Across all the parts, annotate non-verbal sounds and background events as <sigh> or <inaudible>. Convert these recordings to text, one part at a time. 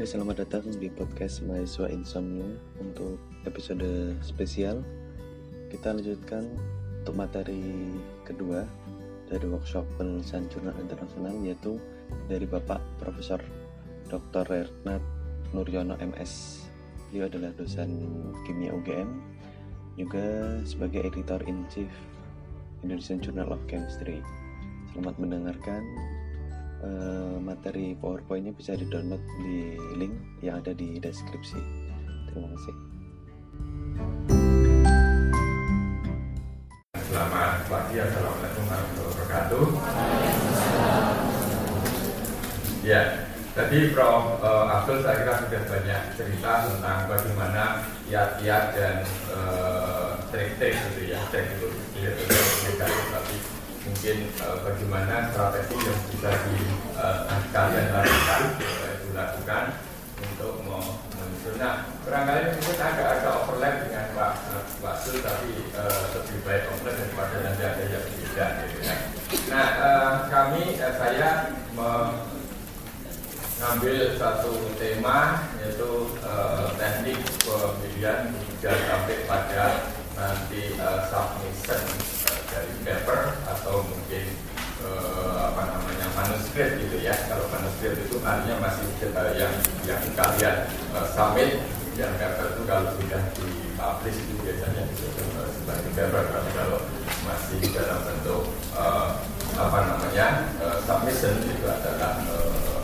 Oke, selamat datang di podcast Mahasiswa Insomnia untuk episode spesial. Kita lanjutkan untuk materi kedua dari workshop penulisan jurnal internasional yaitu dari Bapak Profesor Dr. Renat Nuryono MS. Beliau adalah dosen kimia UGM, juga sebagai editor in chief Indonesian Journal of Chemistry. Selamat mendengarkan uh, materi PowerPoint-nya bisa di-download di link yang ada di deskripsi. Terima kasih. Selamat pagi, Assalamualaikum warahmatullahi wabarakatuh. Ya, tadi Prof. Uh, Abdul saya kira sudah banyak cerita tentang bagaimana kiat-kiat dan trik-trik uh, gitu ya, trik itu, mungkin uh, bagaimana strategi yang bisa di uh, kalian lakukan uh, dilakukan untuk menyusun. Nah, barangkali mungkin agak-agak overlap dengan Pak Pak tapi uh, lebih baik overlap daripada nanti ada yang berbeda. Gitu ya. Nah, uh, kami uh, saya mengambil satu tema yaitu uh, teknik pemilihan hingga sampai pada nanti uh, submission dari paper atau mungkin uh, apa namanya manuskrip gitu ya. Kalau manuskrip itu artinya masih uh, yang yang kalian uh, submit yang paper itu kalau sudah dipublish itu biasanya disebut uh, sebagai paper. Tapi kalau masih dalam bentuk uh, apa namanya uh, submission itu adalah uh,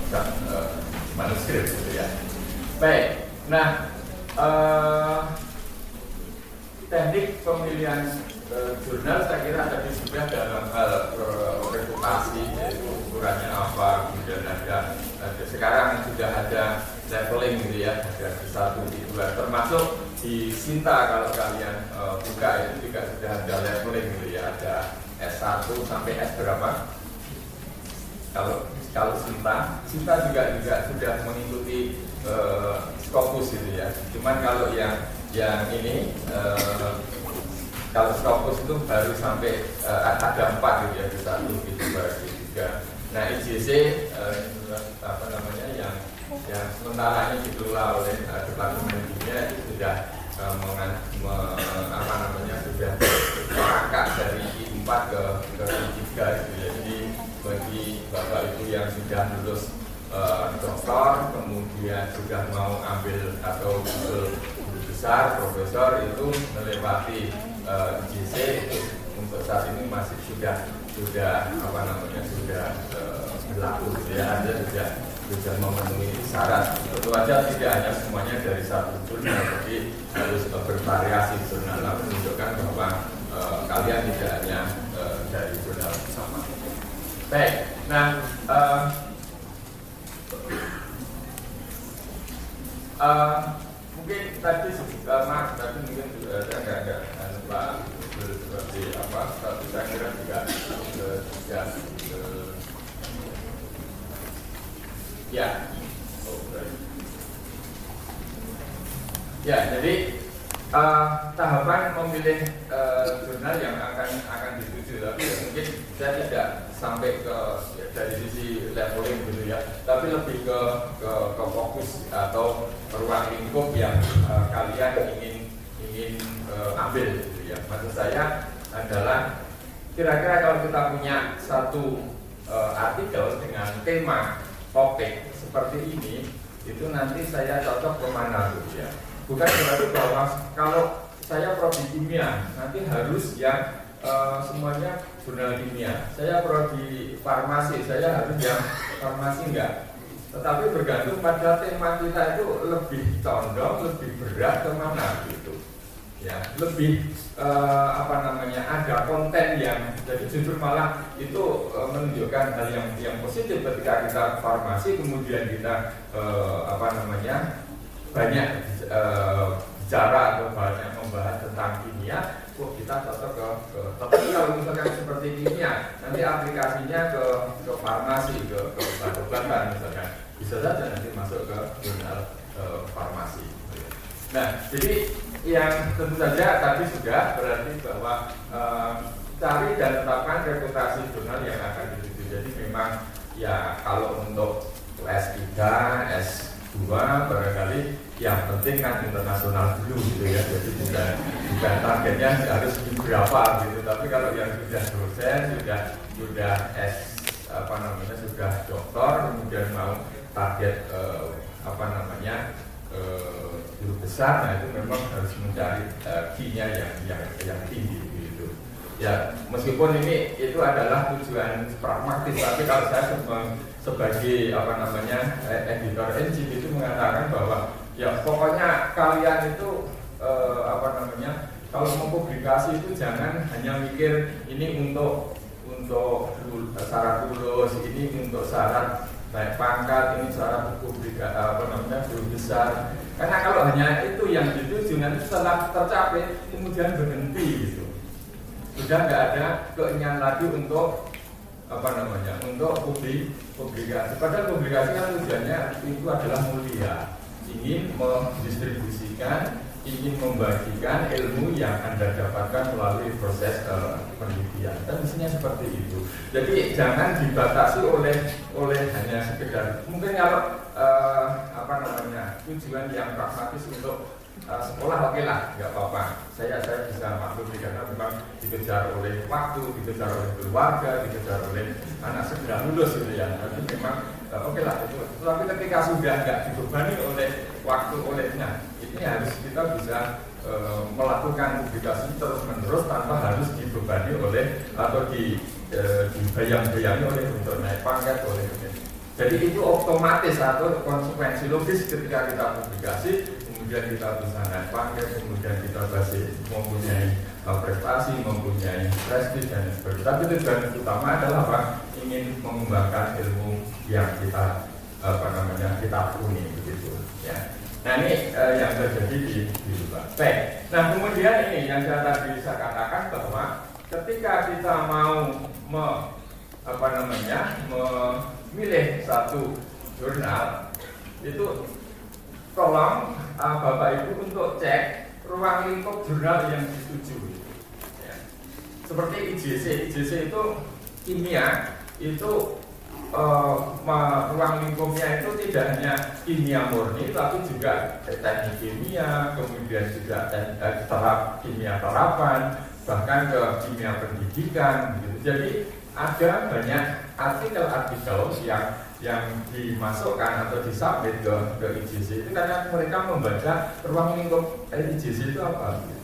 uh, manuskrip gitu ya. Baik. Nah uh, teknik pemilihan e, jurnal saya kira tadi sudah dalam hal e, reputasi yaitu ukurannya apa kemudian ada, ada sekarang sudah ada leveling gitu ya ada di satu di dua. Termasuk di Sinta kalau kalian e, buka itu juga sudah ada leveling gitu ya ada S1 sampai S berapa? Kalau kalau Sinta Sinta juga juga sudah mengikuti e, gitu ya. Cuman kalau yang yang ini uh, kalau Scopus itu baru sampai uh, ada empat gitu ya di satu di dua tiga. Nah IJC uh, apa namanya yang yang sementara ini dikelola oleh uh, departemen dunia itu sudah uh, mengan, me, apa namanya sudah merangkak dari I4 ke ke I3 gitu ya. Jadi bagi bapak ibu yang sudah lulus uh, doktor kemudian sudah mau ambil atau besar profesor itu melewati uh, untuk saat ini masih sudah sudah apa namanya sudah uh, berlaku ya. Ada sudah sudah memenuhi syarat. Tentu saja tidak hanya semuanya dari satu jurnal tapi harus uh, bervariasi jurnal. Menunjukkan bahwa uh, kalian tidak hanya uh, dari jurnal sama. Baik nah uh, uh, mungkin tadi maaf tadi mungkin juga ada nggak ada lupa seperti apa tapi saya kira juga uh, ya ya. Oh, ya jadi uh, tahapan memilih uh, jurnal yang akan akan dituju tapi ya mungkin saya tidak sampai ke ya, dari sisi leveling gitu ya. Tapi lebih ke ke, ke fokus atau ruang lingkup yang uh, kalian ingin ingin uh, ambil gitu ya. Maksud saya adalah kira-kira kalau kita punya satu uh, artikel dengan tema topik seperti ini itu nanti saya cocok ke mana gitu ya bukan berarti bahwa kalau saya prodi kimia nanti harus yang uh, semuanya jurnal kimia. Saya prodi farmasi saya harus yang farmasi enggak. Tetapi bergantung pada tema kita itu lebih condong lebih berat ke mana gitu. Ya lebih uh, apa namanya ada konten yang jadi justru malah itu uh, menunjukkan hal yang yang positif ketika kita farmasi kemudian kita uh, apa namanya banyak uh, bicara atau banyak membahas tentang kimia, wah kita cocok ke, ke tapi kalau misalkan seperti kimia, nanti aplikasinya ke ke farmasi, ke ke obat-obatan misalkan, bisa saja nanti masuk ke jurnal uh, farmasi. Nah, jadi yang tentu saja tadi sudah berarti bahwa uh, cari dan tetapkan reputasi jurnal yang akan dituju. Jadi memang ya kalau untuk S3, S dua barangkali yang penting kan internasional dulu gitu ya. Jadi bukan bukan targetnya harus berapa gitu. Tapi kalau yang sudah dosen sudah sudah S apa namanya sudah doktor kemudian mau target eh, apa namanya eh, guru besar nah itu memang harus mencari eh, yang yang yang tinggi gitu. Ya meskipun ini itu adalah tujuan pragmatis tapi kalau saya sebagai apa namanya eh, editor NGP itu mengatakan bahwa ya pokoknya kalian itu eh, apa namanya kalau mau publikasi itu jangan hanya mikir ini untuk untuk syarat lulus ini untuk syarat naik pangkat ini syarat publikasi apa namanya guru besar. Karena kalau hanya itu yang dituju nanti setelah tercapai kemudian berhenti gitu. Sudah nggak ada keinginan lagi untuk apa namanya untuk publik publikasi padahal publikasi kan tujuannya itu adalah mulia ingin mendistribusikan, ingin membagikan ilmu yang Anda dapatkan melalui proses uh, penelitian. Dan mestinya seperti itu. Jadi jangan dibatasi oleh oleh hanya sekedar mungkin kalau uh, apa namanya tujuan yang pragmatis untuk uh, sekolah oke okay lah, nggak apa-apa. Saya saya bisa maklum karena memang dikejar oleh waktu, dikejar oleh keluarga, dikejar oleh anak segera lulus gitu ya. Tapi memang Eh, oke okay lah itu. Tapi ketika sudah nggak dibebani oleh waktu olehnya, ini harus kita bisa e, melakukan publikasi terus menerus tanpa harus dibebani oleh atau di e, dibayang-bayangi oleh untuk naik pangkat oleh jadi itu otomatis atau konsekuensi logis ketika kita publikasi kemudian kita bisa naik pangkat kemudian kita masih mempunyai prestasi mempunyai prestis dan sebagainya tapi tujuan utama adalah apa ingin mengembangkan ilmu yang kita apa namanya kita puni begitu ya. Nah ini eh, yang terjadi di, di luar. Baik. Nah kemudian ini yang saya tadi bisa katakan bahwa ketika kita mau me, apa namanya memilih satu jurnal itu tolong uh, bapak ibu untuk cek ruang lingkup jurnal yang disetujui. Ya. Seperti IJC, IJC itu kimia itu uh, ruang lingkupnya itu tidak hanya kimia murni tapi juga teknik kimia kemudian juga teknik terap kimia terapan bahkan ke kimia pendidikan gitu. jadi ada banyak artikel-artikel yang yang dimasukkan atau disubmit ke, ke IJC itu karena mereka membaca ruang lingkup. Eh, IJC itu apa? Gitu.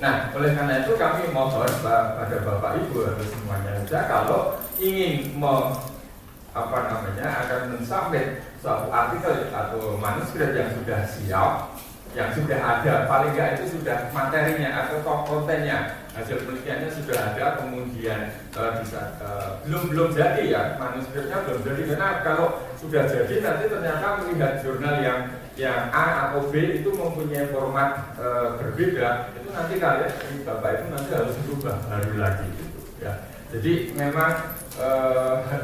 Nah, oleh karena itu kami mohon pada Bapak Ibu atau semuanya saja kalau ingin me, apa namanya akan mensubmit suatu artikel atau manuskrip yang sudah siap, yang sudah ada, paling nggak itu sudah materinya atau kontennya, hasil penelitiannya sudah ada, kemudian uh, bisa uh, belum belum jadi ya manuskripnya belum jadi. Karena kalau sudah jadi nanti ternyata melihat jurnal yang yang A atau B itu mempunyai format e, berbeda itu nanti kalian ini bapak itu nanti harus berubah baru lagi gitu ya. Jadi memang e,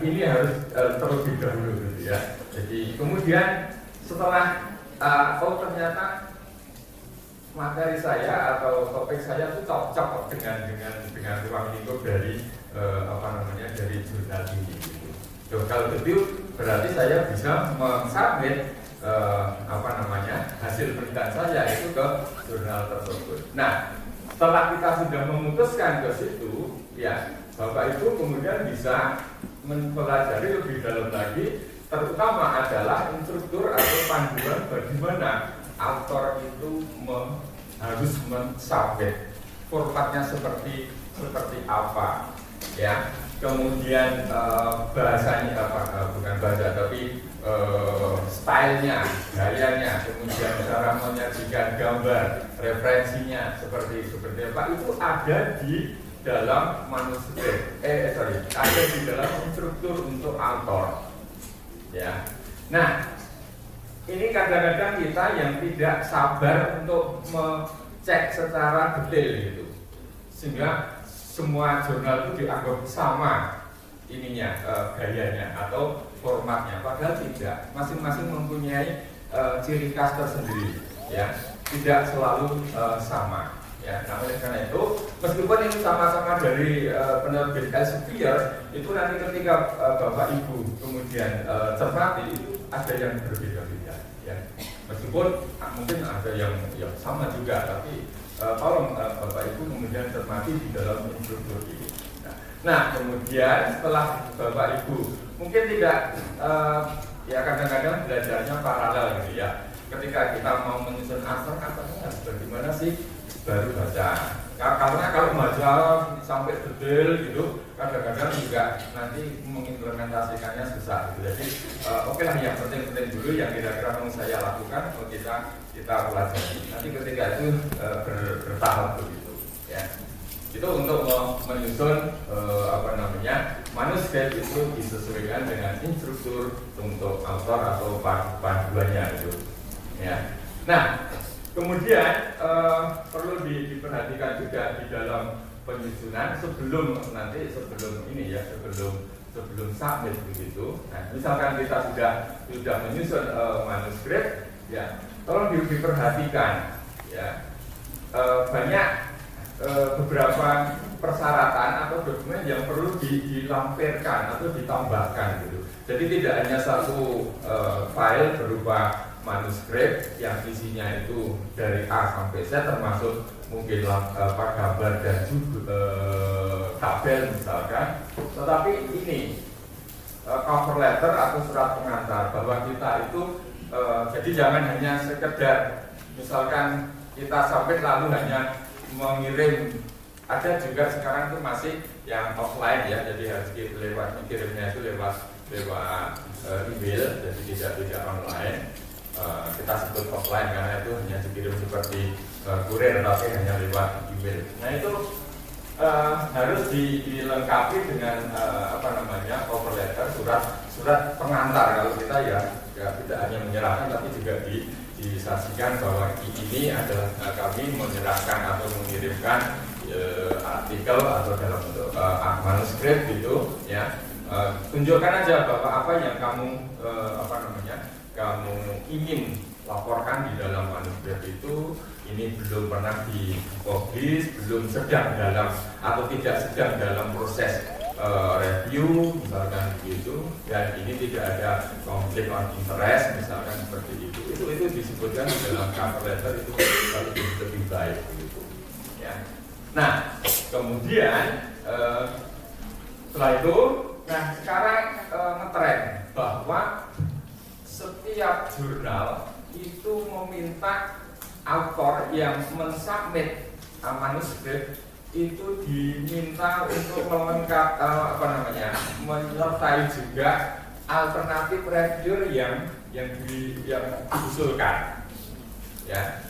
ini harus e, terlebih dahulu gitu ya. Jadi kemudian setelah e, oh ternyata materi saya atau topik saya itu cocok dengan dengan dengan ruang lingkup dari e, apa namanya dari jurnal ini gitu. So, kalau begitu berarti saya bisa mensubmit eh, apa namanya hasil penelitian saya itu ke jurnal tersebut. Nah, setelah kita sudah memutuskan ke situ, ya Bapak Ibu kemudian bisa mempelajari lebih dalam lagi, terutama adalah instruktur atau panduan bagaimana autor itu me, harus mensubmit formatnya seperti seperti apa, ya kemudian uh, bahasanya apa uh, bukan bahasa tapi uh, stylenya, gayanya, kemudian cara menyajikan gambar, referensinya seperti seperti apa itu ada di dalam manuskrip. Eh sorry, ada di dalam struktur untuk autor. Ya. Nah, ini kadang-kadang kita yang tidak sabar untuk mengecek secara detail gitu, sehingga semua jurnal itu dianggap sama ininya e, gayanya atau formatnya. Padahal tidak. Masing-masing mempunyai e, ciri khas tersendiri ya. Tidak selalu e, sama ya. Nah oleh karena itu meskipun ini sama-sama dari e, penerbit Elsevier itu nanti ketika e, bapak ibu kemudian e, cermati itu ada yang berbeda-beda meskipun ah, mungkin ada yang yang sama juga tapi uh, tolong uh, bapak ibu kemudian cermati di dalam instruktur ini. Nah, nah kemudian setelah bapak ibu mungkin tidak uh, ya kadang-kadang belajarnya paralel gitu ya. Ketika kita mau menyusun asal asarnya bagaimana sih? Baru baca. Karena kalau baca sampai detail gitu kadang-kadang juga nanti mengimplementasikannya susah. Gitu. jadi uh, oke okay lah yang penting-penting dulu yang kira-kira mau saya lakukan kalau kita kita pelajari. Nanti ketika itu uh, ber, bertahap begitu ya. Itu untuk menyusun uh, apa namanya manuskrip itu disesuaikan dengan instruktur untuk author atau panduannya itu ya. Nah kemudian uh, perlu di, diperhatikan juga di dalam penyusunan sebelum nanti sebelum ini ya sebelum sebelum submit begitu nah misalkan kita sudah sudah menyusun uh, manuskrip ya tolong diperhatikan ya uh, banyak Eh, beberapa persyaratan atau dokumen yang perlu di, dilampirkan atau ditambahkan gitu. Jadi tidak hanya satu uh, file berupa manuskrip yang isinya itu dari A sampai Z termasuk mungkin uh, gambar dan juga uh, tabel misalkan. Tetapi ini uh, cover letter atau surat pengantar bahwa kita itu uh, jadi jangan hanya sekedar misalkan kita sampai lalu hanya mengirim ada juga sekarang itu masih yang offline ya jadi harus lewat kirimnya itu lewat lewat uh, email jadi tidak tidak online kita sebut offline karena itu hanya dikirim seperti kurir tapi hanya lewat email. Nah itu uh, harus di, dilengkapi dengan uh, apa namanya cover letter surat surat pengantar kalau kita ya, ya tidak hanya menyerahkan tapi juga di disaksikan bahwa ini adalah uh, kami menyerahkan atau mengirimkan uh, artikel atau dalam bentuk uh, manuskrip gitu ya. Uh, tunjukkan aja bahwa apa yang kamu uh, apa namanya kamu ingin laporkan di dalam manuskrip itu ini belum pernah dipublish, belum sedang dalam atau tidak sedang dalam proses uh, review misalkan begitu. Dan ini tidak ada konflik of interest misalkan seperti itu. Itu itu disebutkan dalam cover letter itu lebih lebih baik begitu ya. Nah kemudian uh, setelah itu nah sekarang uh, ngetrend bahwa setiap jurnal itu meminta author yang mensubmit manuskrip itu diminta untuk melengkap uh, apa namanya menyertai juga alternatif reviewer yang yang di yang diusulkan. Ya.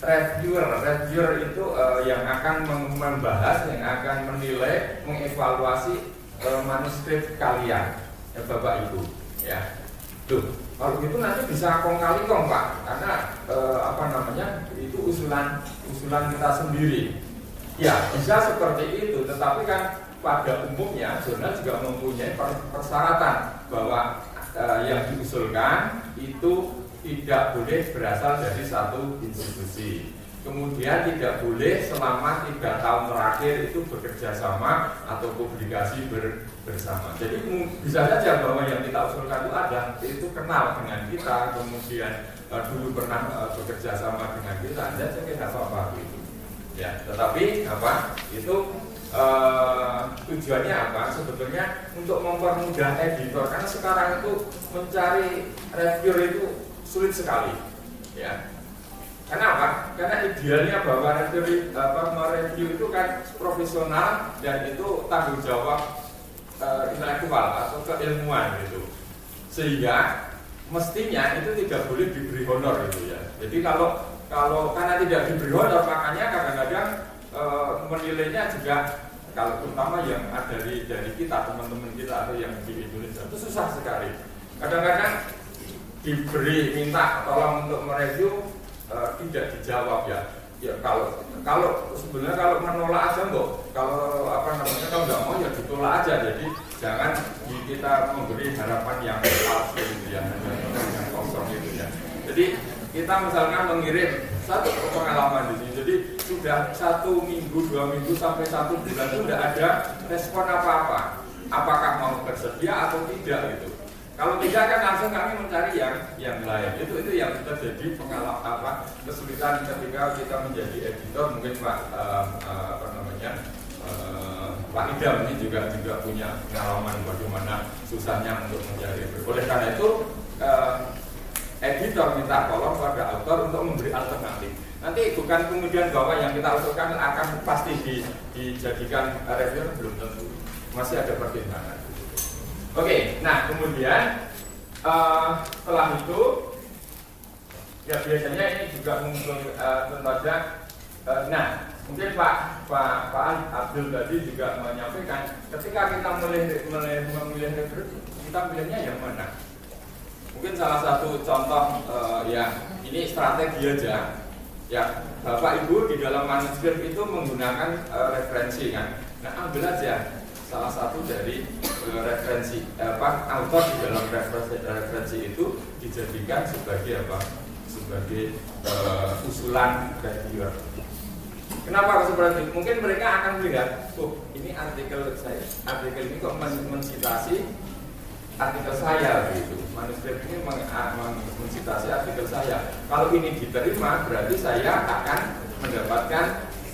Reviewer reviewer itu uh, yang akan membahas yang akan menilai mengevaluasi uh, manuskrip kalian ya bapak ibu ya. Tuh kalau gitu nanti bisa kong kali kong pak uh, apa namanya itu usulan usulan kita sendiri Ya, bisa seperti itu, tetapi kan pada umumnya jurnal juga mempunyai persyaratan bahwa e, yang diusulkan itu tidak boleh berasal dari satu institusi. Kemudian tidak boleh selama tiga tahun terakhir itu bekerja sama atau publikasi ber, bersama. Jadi bisa saja bahwa yang kita usulkan itu ada itu kenal dengan kita, kemudian e, dulu pernah e, bekerja sama dengan kita, dan saya kira apa-apa gitu. Ya tetapi apa? Itu uh, tujuannya apa? Sebetulnya untuk mempermudah editor karena sekarang itu mencari reviewer itu sulit sekali. Ya karena apa? Karena idealnya bahwa review apa mereview itu kan profesional dan itu tanggung jawab uh, intelektual atau keilmuan gitu. Sehingga mestinya itu tidak boleh diberi honor gitu ya. Jadi kalau kalau karena tidak diberi honor makanya kadang-kadang e, menilainya juga kalau terutama yang ada dari dari kita teman-teman kita atau yang di Indonesia itu susah sekali kadang-kadang diberi minta tolong untuk mereview e, tidak dijawab ya. Ya kalau kalau sebenarnya kalau menolak aja enggak kalau apa namanya kalau nggak mau ya ditolak aja. Jadi jangan kita memberi harapan yang palsu gitu ya. Yang kosong gitu ya. Jadi kita misalnya mengirim satu pengalaman di sini. Jadi sudah satu minggu dua minggu sampai satu bulan itu tidak ada respon apa-apa. Apakah mau bersedia atau tidak gitu Kalau tidak kan langsung kami mencari yang yang lain. Itu itu yang terjadi pengalaman apa kesulitan ketika kita menjadi editor mungkin Pak uh, uh, apa namanya uh, Pak Idam ini juga juga punya pengalaman bagaimana susahnya untuk mencari. Oleh karena itu uh, editor minta tolong pada autor untuk memberi alternatif. Nanti bukan kemudian bahwa yang kita usulkan akan pasti di, dijadikan review belum tentu. Masih ada pertimbangan. Oke, nah kemudian uh, setelah itu ya biasanya ini juga muncul uh, tentu saja. Uh, nah, mungkin Pak Pak Pak Abdul tadi juga menyampaikan ketika kita memilih memilih, memilih rekrut, kita pilihnya yang mana? Mungkin salah satu contoh uh, ya ini strategi aja. Ya, Bapak Ibu di dalam manuskrip itu menggunakan uh, referensi kan. Nah, ambil aja salah satu dari uh, referensi apa autor di dalam referensi, referensi itu dijadikan sebagai apa? Sebagai uh, usulan reviewer. Kenapa seperti itu? Mungkin mereka akan melihat, oh ini artikel saya, artikel ini kok mensitasi artikel saya gitu. Manuskrip ini mensitasi artikel saya. Kalau ini diterima berarti saya akan mendapatkan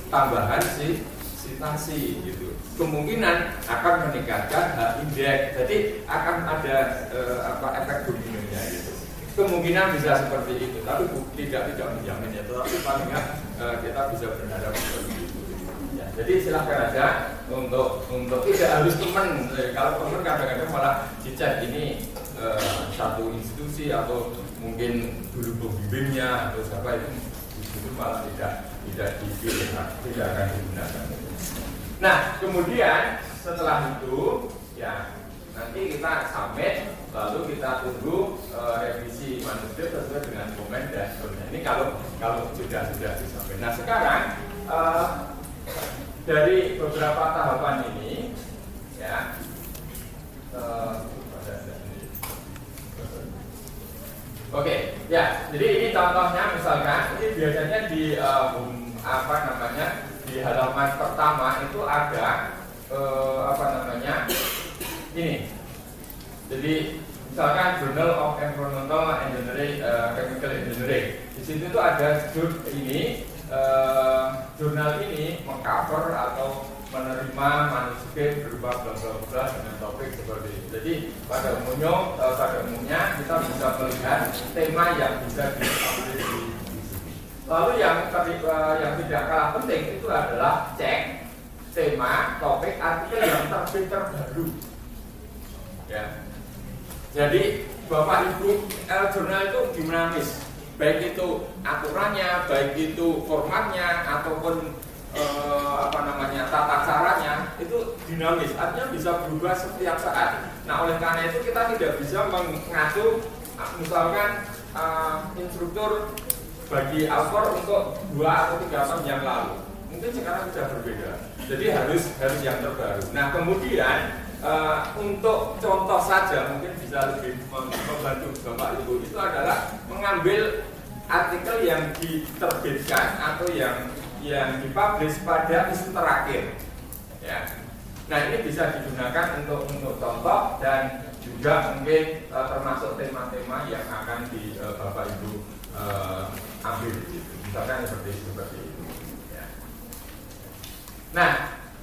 tambahan si sitasi gitu. Kemungkinan akan meningkatkan indeks. Jadi akan ada e, apa efek dominonya gitu. Kemungkinan bisa seperti itu, tapi tidak tidak menjamin ya. Tetapi paling e, kita bisa berharap seperti itu. Jadi silahkan aja untuk untuk tidak harus teman. Eh, kalau teman kadang-kadang malah dicek ini uh, satu institusi atau mungkin guru pembimbingnya atau siapa itu itu malah tidak tidak dipilih, tidak akan digunakan. Nah kemudian setelah itu ya nanti kita submit lalu kita tunggu uh, revisi manuskrip sesuai dengan komen dan sebagainya. Ini kalau kalau sudah sudah disampaikan. Nah sekarang uh, dari beberapa tahapan ini ya uh, Oke, ya. Jadi ini contohnya misalkan ini biasanya di uh, apa namanya di halaman pertama itu ada uh, apa namanya ini. Jadi misalkan Journal of Environmental Engineering, uh, Chemical Engineering. Di situ tuh ada judul ini uh, jurnal ini mengcover atau menerima manuskrip berupa bla bla bla dengan topik seperti ini. Jadi pada umumnya uh, pada umumnya kita bisa melihat tema yang bisa diambil. Lalu yang uh, yang tidak kalah penting itu adalah cek tema, topik, artikel yang terbit terbaru. Ya. Jadi Bapak Ibu, uh, jurnal itu dinamis baik itu aturannya, baik itu formatnya ataupun e, apa namanya tata caranya itu dinamis, artinya bisa berubah setiap saat. Nah oleh karena itu kita tidak bisa mengacu misalkan e, instruktur bagi author untuk dua atau tiga tahun yang lalu, mungkin sekarang sudah berbeda. Jadi harus harus yang terbaru. Nah kemudian uh, untuk contoh saja mungkin bisa lebih membantu Bapak Ibu itu adalah mengambil artikel yang diterbitkan atau yang yang dipublish pada isu terakhir. Ya. Nah ini bisa digunakan untuk untuk contoh dan juga mungkin uh, termasuk tema-tema yang akan di uh, Bapak Ibu ambil gitu. Misalkan seperti seperti itu. Ya. Nah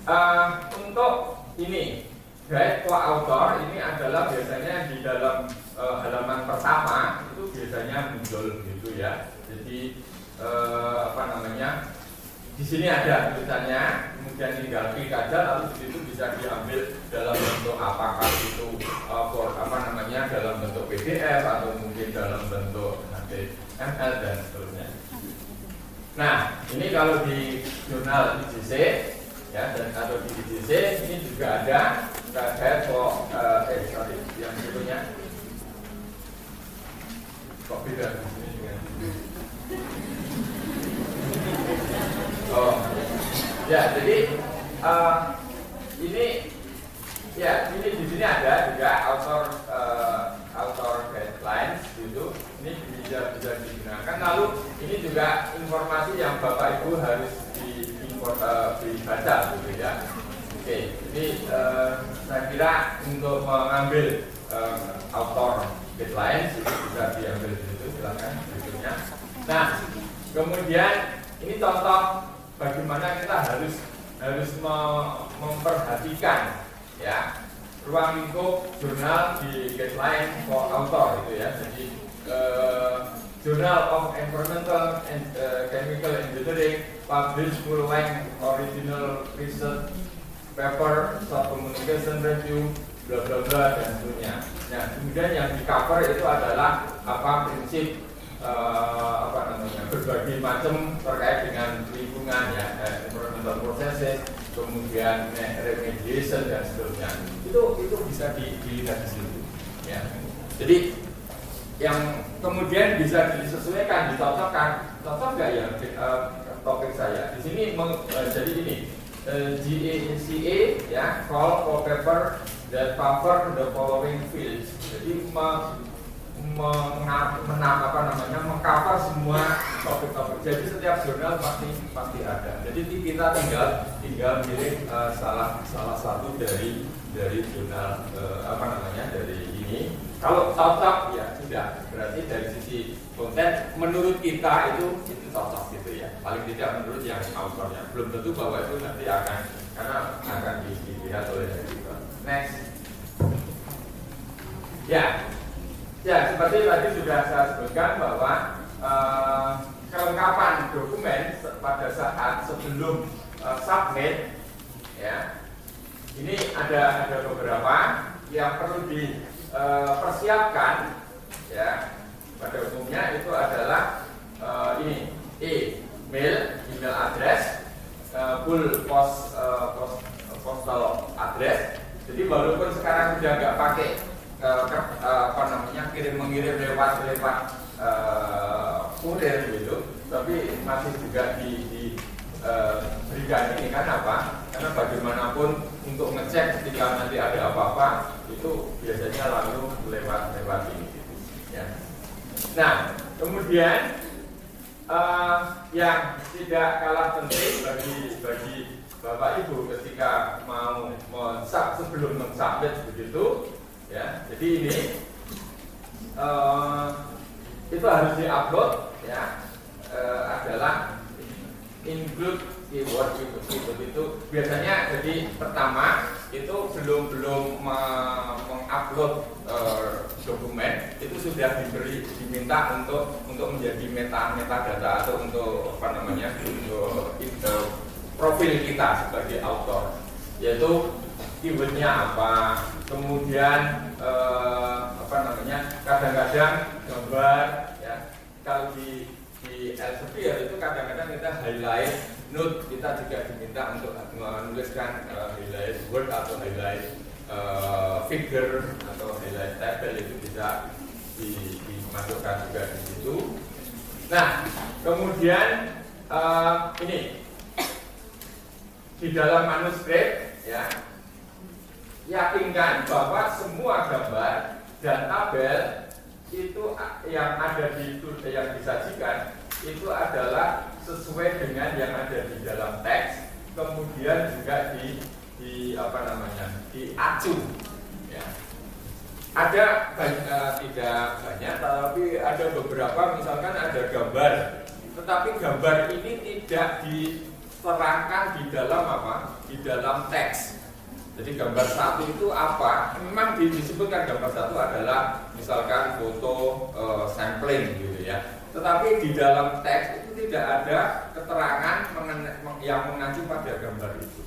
uh, untuk ini guide co-author ini adalah biasanya di dalam e, halaman pertama itu biasanya muncul gitu ya. Jadi e, apa namanya? Di sini ada tulisannya, kemudian tinggal klik aja lalu di situ bisa diambil dalam bentuk apakah itu e, for, apa namanya dalam bentuk PDF atau mungkin dalam bentuk HTML dan seterusnya. Nah, ini kalau di jurnal IJC ya dan atau di IJC ini juga ada saya kok uh, eh sorry yang sebelumnya kok beda sini dengan oh ya jadi uh, ini ya ini di sini ada juga author uh, author guidelines gitu. Ini bisa bisa digunakan. Lalu ini juga informasi yang bapak ibu harus di, uh, dibaca gitu ya. Oke, ini uh, saya kira untuk mengambil uh, autor guidelines itu bisa diambil di situ. Silakan berikutnya. Nah, kemudian ini contoh bagaimana kita harus harus memperhatikan ya ruang lingkup jurnal di guideline for author itu ya. Jadi uh, Journal of Environmental and uh, Chemical Engineering publish full length original research paper, short communication review, bla bla bla dan seterusnya. Nah, kemudian yang di cover itu adalah apa prinsip uh, apa namanya berbagai macam terkait dengan lingkungan ya, environmental processes, kemudian eh, remediation dan seterusnya. Itu itu bisa dilihat di situ. Ya. Jadi yang kemudian bisa disesuaikan, dicocokkan, cocok nggak ya uh, topik saya? Di sini uh, jadi ini GACA ya call for paper that cover the following fields. Jadi me, menap, apa namanya mengcover semua topik-topik. Jadi setiap jurnal pasti pasti ada. Jadi kita tinggal tinggal pilih uh, salah salah satu dari dari jurnal uh, apa namanya dari ini. Kalau cocok ya sudah berarti dari sisi konten menurut kita itu itu cocok gitu ya. Paling tidak menurut yang autornya. Belum tentu bahwa itu nanti akan karena akan dilihat oleh editor. Next. Ya, Ya, seperti tadi sudah saya sebutkan bahwa uh, kelengkapan dokumen pada saat sebelum uh, submit, ya, ini ada ada beberapa yang perlu dipersiapkan, uh, ya. Pada umumnya itu adalah ini email, email address, full post, post postal address. Jadi walaupun sekarang sudah nggak pakai uh, apa namanya kirim mengirim lewat lewat uh, kurir gitu. Tapi masih juga di, di uh, berikan ini kan apa? Karena bagaimanapun untuk ngecek ketika nanti ada apa-apa itu biasanya lalu lewat lewat ini gitu, ya. Nah kemudian uh, yang tidak kalah penting bagi bagi Bapak Ibu ketika mau mensub sebelum mensubmit begitu ya jadi ini uh, itu harus diupload ya. Uh, adalah include keyword keyword, keyword itu. Biasanya jadi pertama itu belum belum mengupload uh, dokumen itu sudah diberi diminta untuk untuk menjadi meta metadata atau untuk apa namanya untuk itu, profil kita sebagai author. Yaitu keywordnya apa? Kemudian eh, apa namanya? Kadang-kadang gambar ya. Kalau di di Elsevier itu kadang-kadang kita highlight note kita juga diminta untuk menuliskan uh, highlight word atau highlight uh, figure atau highlight table itu bisa di, dimasukkan juga di situ. Nah, kemudian uh, ini. Di dalam manuskrip ya yakinkan bahwa semua gambar dan tabel itu yang ada di yang disajikan itu adalah sesuai dengan yang ada di dalam teks kemudian juga di di apa namanya diacu. Ya. Ada banyak, uh, tidak banyak tapi ada beberapa misalkan ada gambar. Tetapi gambar ini tidak diterangkan di dalam apa? Di dalam teks jadi gambar satu itu apa? Memang disebutkan gambar satu adalah misalkan foto e, sampling gitu ya. Tetapi di dalam teks itu tidak ada keterangan yang mengacu pada gambar itu.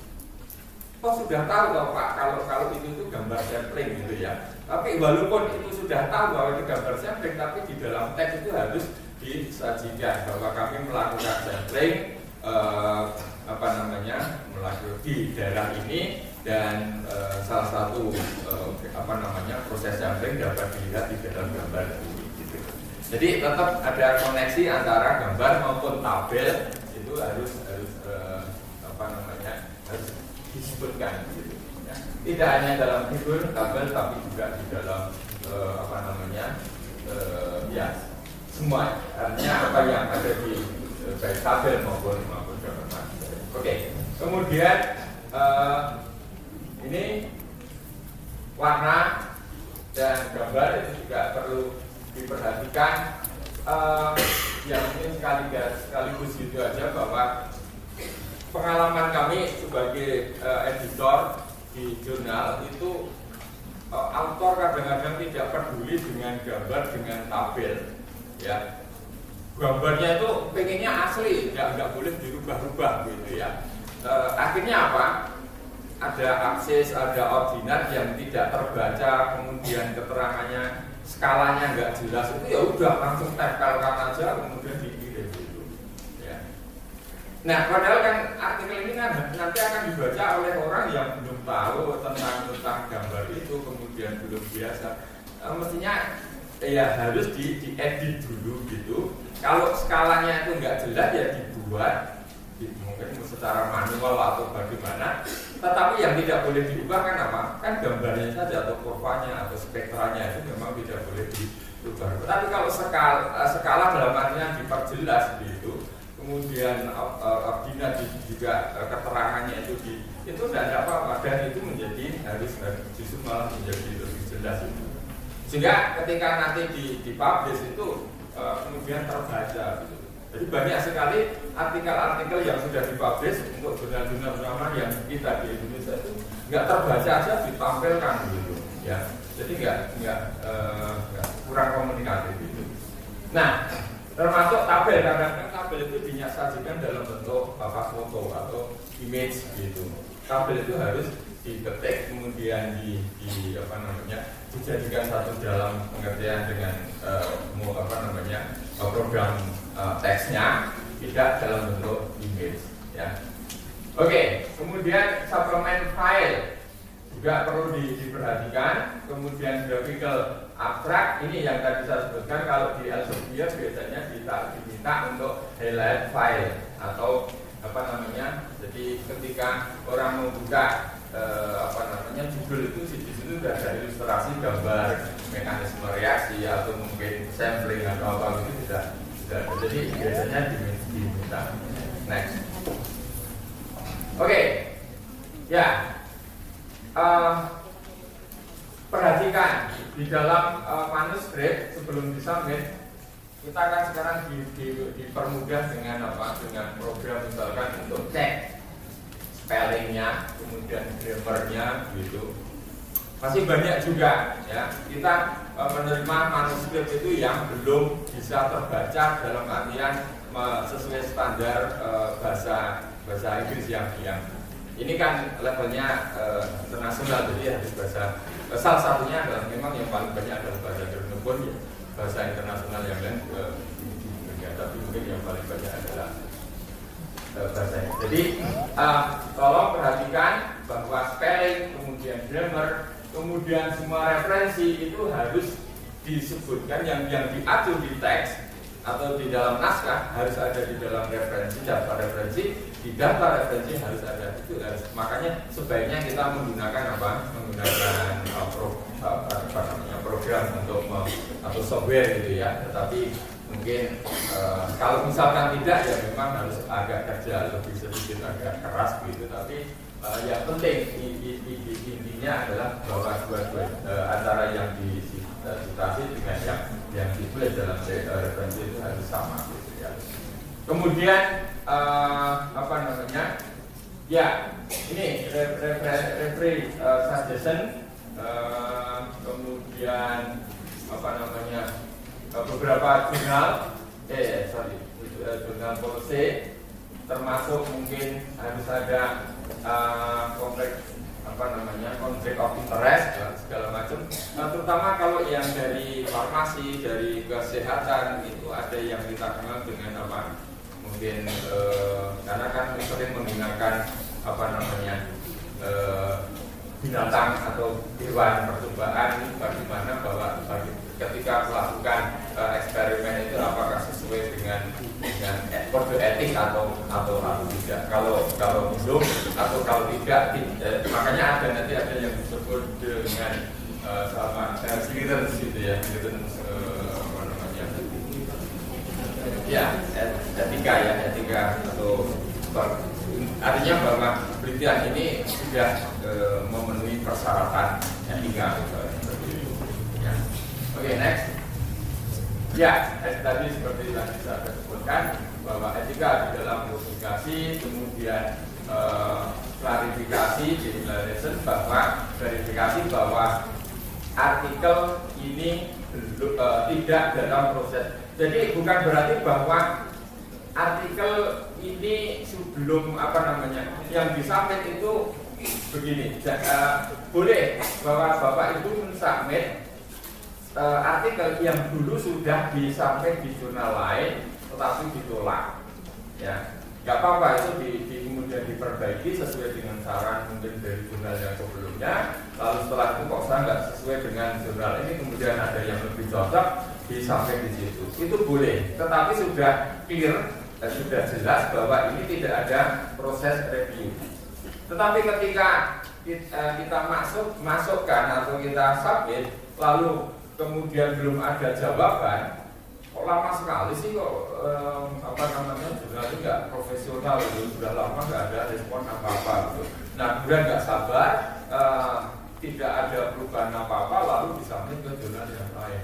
Oh sudah tahu dong Pak kalau kalau itu itu gambar sampling gitu ya. Tapi walaupun itu sudah tahu bahwa itu gambar sampling, tapi di dalam teks itu harus disajikan bahwa kami melakukan sampling eh, apa namanya melakukan di daerah ini dan e, salah satu e, apa namanya proses sampling dapat dilihat di dalam gambar ini. Gitu. Jadi tetap ada koneksi antara gambar maupun tabel itu harus harus e, apa namanya harus disebutkan. Gitu. Ya. Tidak hanya dalam figur tabel tapi juga di dalam e, apa namanya e, ya semua artinya apa yang ada di baik tabel maupun maupun gambar. Oke, kemudian uh, ini warna dan gambar itu juga perlu diperhatikan. Uh, yang mungkin sekaligus sekaligus itu aja bahwa pengalaman kami sebagai uh, editor di jurnal itu uh, author kadang-kadang tidak peduli dengan gambar dengan tabel ya. Gambarnya itu pengennya asli nggak nggak boleh dirubah-rubah gitu ya. Uh, akhirnya apa ada akses, ada ordinat yang tidak terbaca, kemudian keterangannya skalanya nggak jelas itu ya udah langsung tempelkan aja kemudian dikirim gitu. Ya. Nah padahal kan artikel ini nanti akan dibaca oleh orang yang belum tahu tentang tentang gambar itu kemudian belum biasa. E, mestinya ya harus di diedit dulu gitu. Kalau skalanya itu nggak jelas ya dibuat mungkin secara manual atau bagaimana tetapi yang tidak boleh diubah kan apa? Kan gambarnya saja atau kurvanya atau spektranya itu memang tidak boleh diubah. Tapi kalau skala, eh, skala dalam artinya diperjelas gitu, kemudian uh, juga uh, keterangannya itu di itu tidak apa-apa dan itu menjadi harus justru malah menjadi lebih jelas itu. Sehingga ketika nanti di, dipublish itu kemudian terbaca gitu. Jadi banyak sekali artikel-artikel yang sudah dipublish untuk jurnal-jurnal utama yang kita di Indonesia itu nggak terbaca aja ditampilkan gitu ya. Jadi nggak nggak, uh, kurang komunikatif itu. Nah termasuk tabel karena tabel itu dinyasajikan dalam bentuk papan foto atau image gitu. Tabel itu harus diketik kemudian di, di apa namanya dijadikan satu dalam pengertian dengan uh, apa namanya program uh, teksnya tidak dalam bentuk image ya. Oke, kemudian suplemen file juga perlu di, diperhatikan. Kemudian graphical abstrak ini yang tadi saya sebutkan kalau di Elsevier biasanya kita diminta untuk highlight file atau apa namanya. Jadi ketika orang membuka eh, apa namanya judul itu di situ sudah ada ilustrasi gambar mekanisme reaksi atau mungkin sampling atau apa itu tidak jadi biasanya diminta next. Oke. Okay. ya. Uh, perhatikan di dalam uh, manuskrip sebelum disubmit kita akan sekarang di, di, dipermudah dengan apa? Dengan program misalkan untuk cek spellingnya, kemudian grammarnya gitu. Masih banyak juga ya kita e, menerima manuskrip itu yang belum bisa terbaca dalam artian e, sesuai standar e, bahasa bahasa Inggris yang yang ini kan levelnya e, internasional jadi harus bahasa e, salah satunya adalah memang yang paling banyak adalah bahasa Inggris pun ya, bahasa internasional yang lain e, tapi mungkin yang paling banyak adalah bahasanya. Jadi uh, tolong perhatikan bahwa spelling, kemudian grammar, kemudian semua referensi itu harus disebutkan yang yang diatur di teks atau di dalam naskah harus ada di dalam referensi daftar referensi. Di daftar referensi harus ada itu harus makanya sebaiknya kita menggunakan apa? Menggunakan uh, uh, program untuk atau software gitu ya. Tetapi mungkin uh, kalau misalkan tidak ya memang harus agak kerja lebih sedikit agak keras gitu. Tapi uh, yang penting intinya adalah bahwa dua-dua uh, antara yang disitasi dengan yang yang ditulis dalam referensi itu harus sama gitu ya. Kemudian uh, apa namanya ya ini referee uh, suggestion uh, kemudian apa namanya beberapa jurnal, eh sorry, jurnal policy termasuk mungkin harus ada uh, kompleks apa namanya konflik of interest dan segala macam. Nah, terutama kalau yang dari farmasi, dari kesehatan itu ada yang kita kenal dengan apa? Mungkin uh, karena kan sering menggunakan apa namanya uh, binatang atau hewan percobaan bagaimana bahwa bagi ketika melakukan eksperimen itu apakah sesuai dengan dengan kode etik atau kalau kalau belum atau kalau tidak tidak. Makanya ada nanti ada yang disebut dengan uh, sama uh, clearance gitu ya clearance uh, apa namanya. Ya etika ya etika atau artinya bahwa penelitian ini sudah uh, memenuhi persyaratan etika. Ya, tadi seperti yang saya sebutkan bahwa etika di dalam komunikasi, kemudian eh, klarifikasi, declaration bahwa verifikasi bahwa artikel ini belum eh, tidak dalam proses. Jadi bukan berarti bahwa artikel ini sebelum apa namanya yang disubmit itu begini uh, boleh bahwa bapak itu mensubmit uh, artikel yang dulu sudah disubmit di jurnal lain tetapi ditolak. Ya nggak apa-apa itu di, di, kemudian diperbaiki sesuai dengan saran mungkin dari jurnal yang sebelumnya. Lalu setelah itu kok saya nggak sesuai dengan jurnal ini kemudian ada yang lebih cocok disampaikan di situ. Itu boleh tetapi sudah clear dan sudah jelas bahwa ini tidak ada proses review. Tetapi ketika eh, kita masuk masukkan atau kita submit lalu kemudian belum ada jawaban lama sekali sih kok eh, apa namanya juga nggak profesional itu sudah lama nggak ada respon apa apa gitu. Nah kemudian nggak sabar eh, tidak ada perubahan apa apa lalu disubmit ke jurnal yang lain.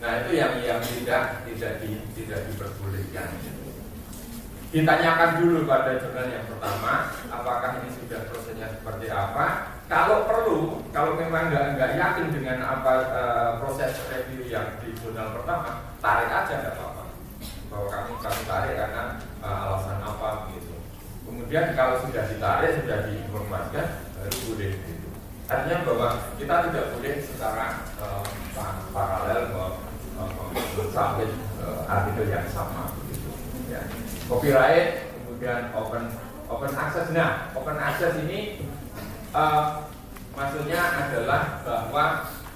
Nah itu yang yang tidak tidak di, tidak diperbolehkan. Ditanyakan dulu pada jurnal yang pertama, apakah ini sudah prosesnya seperti apa. Kalau perlu, kalau memang nggak nggak yakin dengan apa e, proses review yang di jurnal pertama, tarik aja nggak apa-apa. Bahwa kami kami tarik karena e, alasan apa gitu. Kemudian kalau sudah ditarik, sudah diinformasikan, baru boleh gitu. Artinya bahwa kita tidak boleh secara e, paralel sampai uh, artikel yang sama begitu. Ya. Copyright, kemudian open open access. Nah, open access ini uh, maksudnya adalah bahwa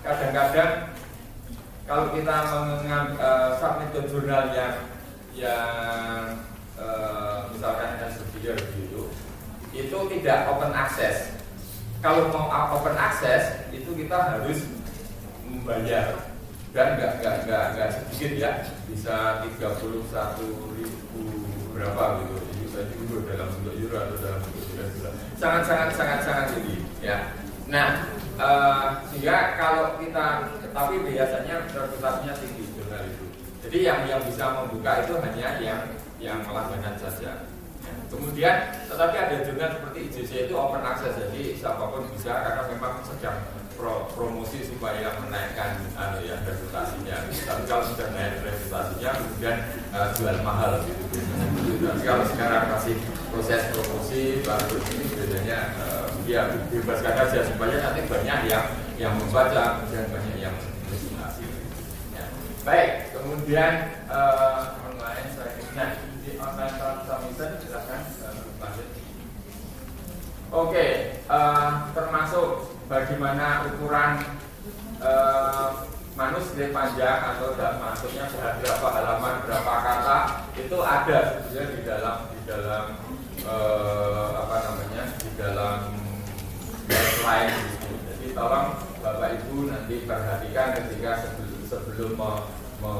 kadang-kadang kalau kita mengambil uh, submit ke jurnal yang yang uh, misalkan Elsevier gitu, itu tidak open access. Kalau mau open access itu kita harus membayar dan nggak nggak nggak nggak sedikit ya bisa 31 ribu berapa gitu bisa euro dalam bentuk euro atau dalam bentuk sangat sangat sangat sangat tinggi ya nah uh, sehingga kalau kita tapi biasanya reputasinya tinggi jurnal itu jadi yang yang bisa membuka itu hanya yang yang melangganan saja ya. kemudian tetapi ada jurnal seperti IJC itu open access jadi siapa pun bisa karena memang sedang pro, promosi supaya menaikkan anu ya reputasinya. Tapi kalau sudah naik reputasinya kemudian uh, jual mahal gitu. Tapi kalau sekarang masih proses promosi baru ini biasanya uh, ya bebaskan saja supaya nanti banyak yang yang membaca kemudian banyak yang presentasi. Ya. Baik, kemudian uh, online saya nah di online submission silakan uh, lanjut. Oke, okay, uh, termasuk bagaimana ukuran uh, manuskrip panjang atau maksudnya berapa halaman berapa kata itu ada sebetulnya di dalam di dalam uh, apa namanya di dalam guideline gitu. jadi tolong bapak ibu nanti perhatikan ketika sebelum sebelum me, me,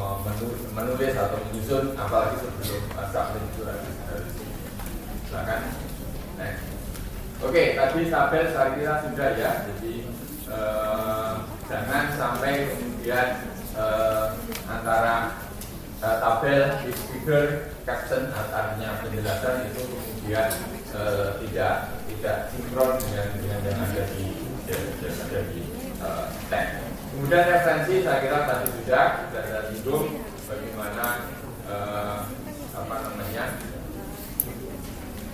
menulis atau menyusun apalagi sebelum submit surat silakan next Oke, tadi tabel saya kira sudah ya. Jadi eh, jangan sampai kemudian eh, antara eh, tabel figure caption artinya penjelasan itu kemudian eh, tidak tidak sinkron dengan dengan yang ada di yang ada di eh, teks. Kemudian referensi saya kira tadi sudah sudah ada singgung bagaimana eh, apa namanya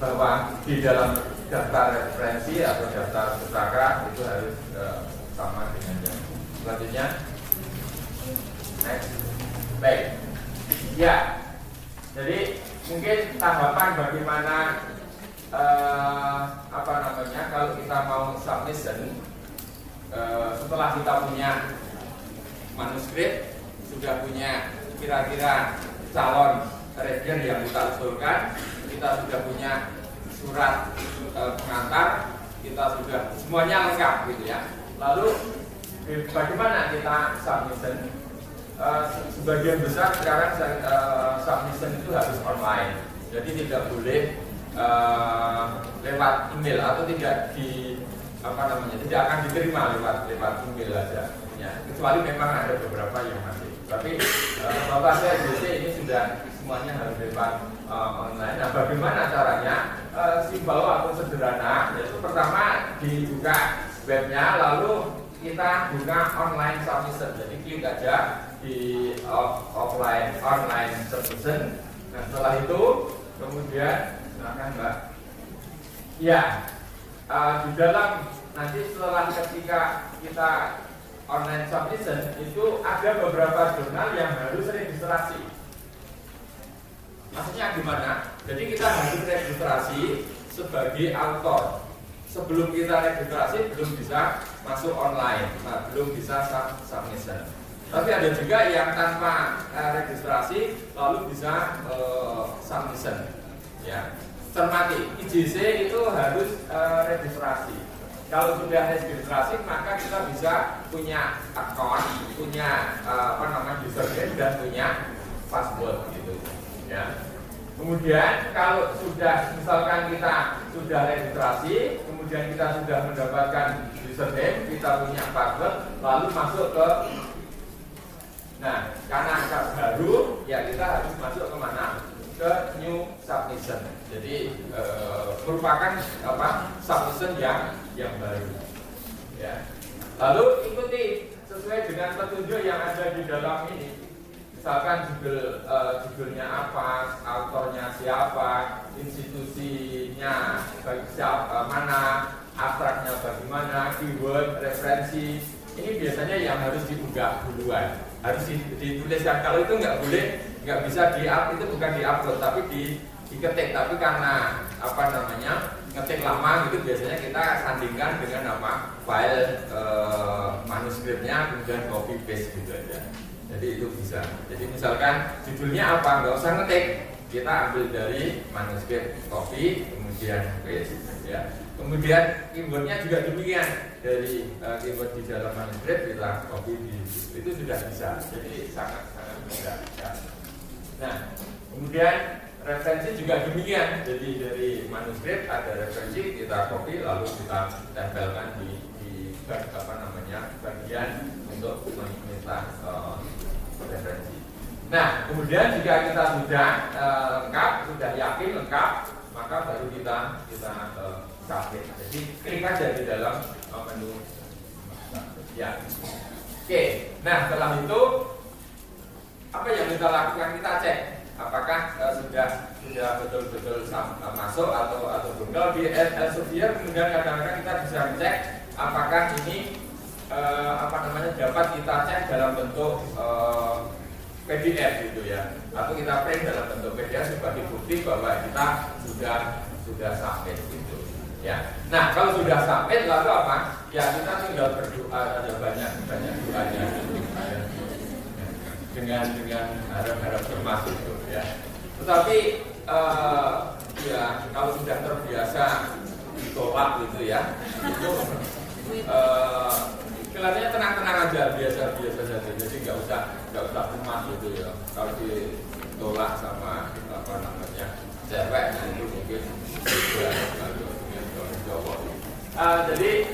bahwa di dalam daftar referensi atau daftar pustaka itu harus uh, sama dengan yang selanjutnya. Next. Baik. Ya. Jadi mungkin tanggapan bagaimana uh, apa namanya kalau kita mau submission uh, setelah kita punya manuskrip sudah punya kira-kira calon reviewer yang kita usulkan kita sudah punya surat e, pengantar kita sudah. Semuanya lengkap gitu ya. Lalu bagaimana kita submission e, sebagian besar sekarang e, submission itu harus online. Jadi tidak boleh e, lewat email atau tidak di apa namanya tidak akan diterima lewat lewat email aja. Ya kecuali memang ada beberapa yang masih. Tapi uh, bapak saya ini sudah semuanya harus lewat uh, online. Nah bagaimana caranya? Uh, simbol atau sederhana yaitu pertama dibuka webnya lalu kita buka online submission jadi klik aja di off, offline online submission nah setelah itu kemudian silakan mbak. Ya uh, di dalam nanti setelah ketika kita online submission itu ada beberapa jurnal yang harus registrasi. Maksudnya gimana? Jadi kita harus registrasi sebagai autor. Sebelum kita registrasi belum bisa masuk online, nah, belum bisa submission. Tapi ada juga yang tanpa uh, registrasi lalu bisa uh, submission. Ya, cermati IJC itu harus uh, registrasi kalau sudah registrasi maka kita bisa punya account, punya uh, apa namanya username dan punya password. Ya. Kemudian kalau sudah misalkan kita sudah registrasi, kemudian kita sudah mendapatkan username, kita punya password, lalu masuk ke Nah, karena angka baru, ya kita harus masuk ke mana? Ke new submission. Jadi e, merupakan apa? Submission yang yang baru. Ya. Lalu ikuti sesuai dengan petunjuk yang ada di dalam ini. Misalkan judul uh, judulnya apa, autornya siapa, institusinya bagi siapa, mana, abstraknya bagaimana, keyword, referensi. Ini biasanya yang harus diunggah duluan, harus ditulis. Ya, kalau itu nggak boleh, nggak bisa di up itu bukan di upload, tapi di diketik. Tapi karena apa namanya ngetik lama gitu biasanya kita sandingkan dengan apa file e, manuskripnya kemudian copy paste gitu aja jadi itu bisa. Jadi misalkan judulnya apa? Nggak usah ngetik. Kita ambil dari manuskrip copy kemudian paste ya. Kemudian keywordnya juga demikian. Dari e, keyword di dalam manuskrip kita copy di itu sudah bisa. Jadi sangat sangat mudah ya. nah kemudian referensi juga demikian. Jadi dari manuskrip ada referensi kita copy lalu kita tempelkan di, di apa namanya bagian untuk meminta uh, referensi. Nah kemudian jika kita sudah uh, lengkap sudah yakin lengkap maka baru kita kita uh, jadi klik aja di dalam uh, menu. Ya. Oke. Nah setelah itu apa yang kita lakukan? Kita cek apakah uh, sudah sudah betul-betul uh, masuk atau atau belum. Kalau di Elsevier kemudian kadang-kadang kita bisa cek apakah ini uh, apa namanya dapat kita cek dalam bentuk uh, PDF gitu ya, atau kita print dalam bentuk PDF sebagai bukti bahwa kita sudah sudah sampai gitu. Ya. Nah kalau sudah sampai lalu apa? Ya kita tinggal berdoa ada banyak banyak doanya gitu. dengan dengan harap-harap termasuk itu ya. Tetapi uh, ya kalau sudah terbiasa ditolak gitu ya, itu uh, kelihatannya tenang-tenang aja, biasa-biasa saja. Jadi nggak usah nggak usah cemas gitu ya. Kalau ditolak sama apa namanya cewek, nah itu mungkin Uh, jadi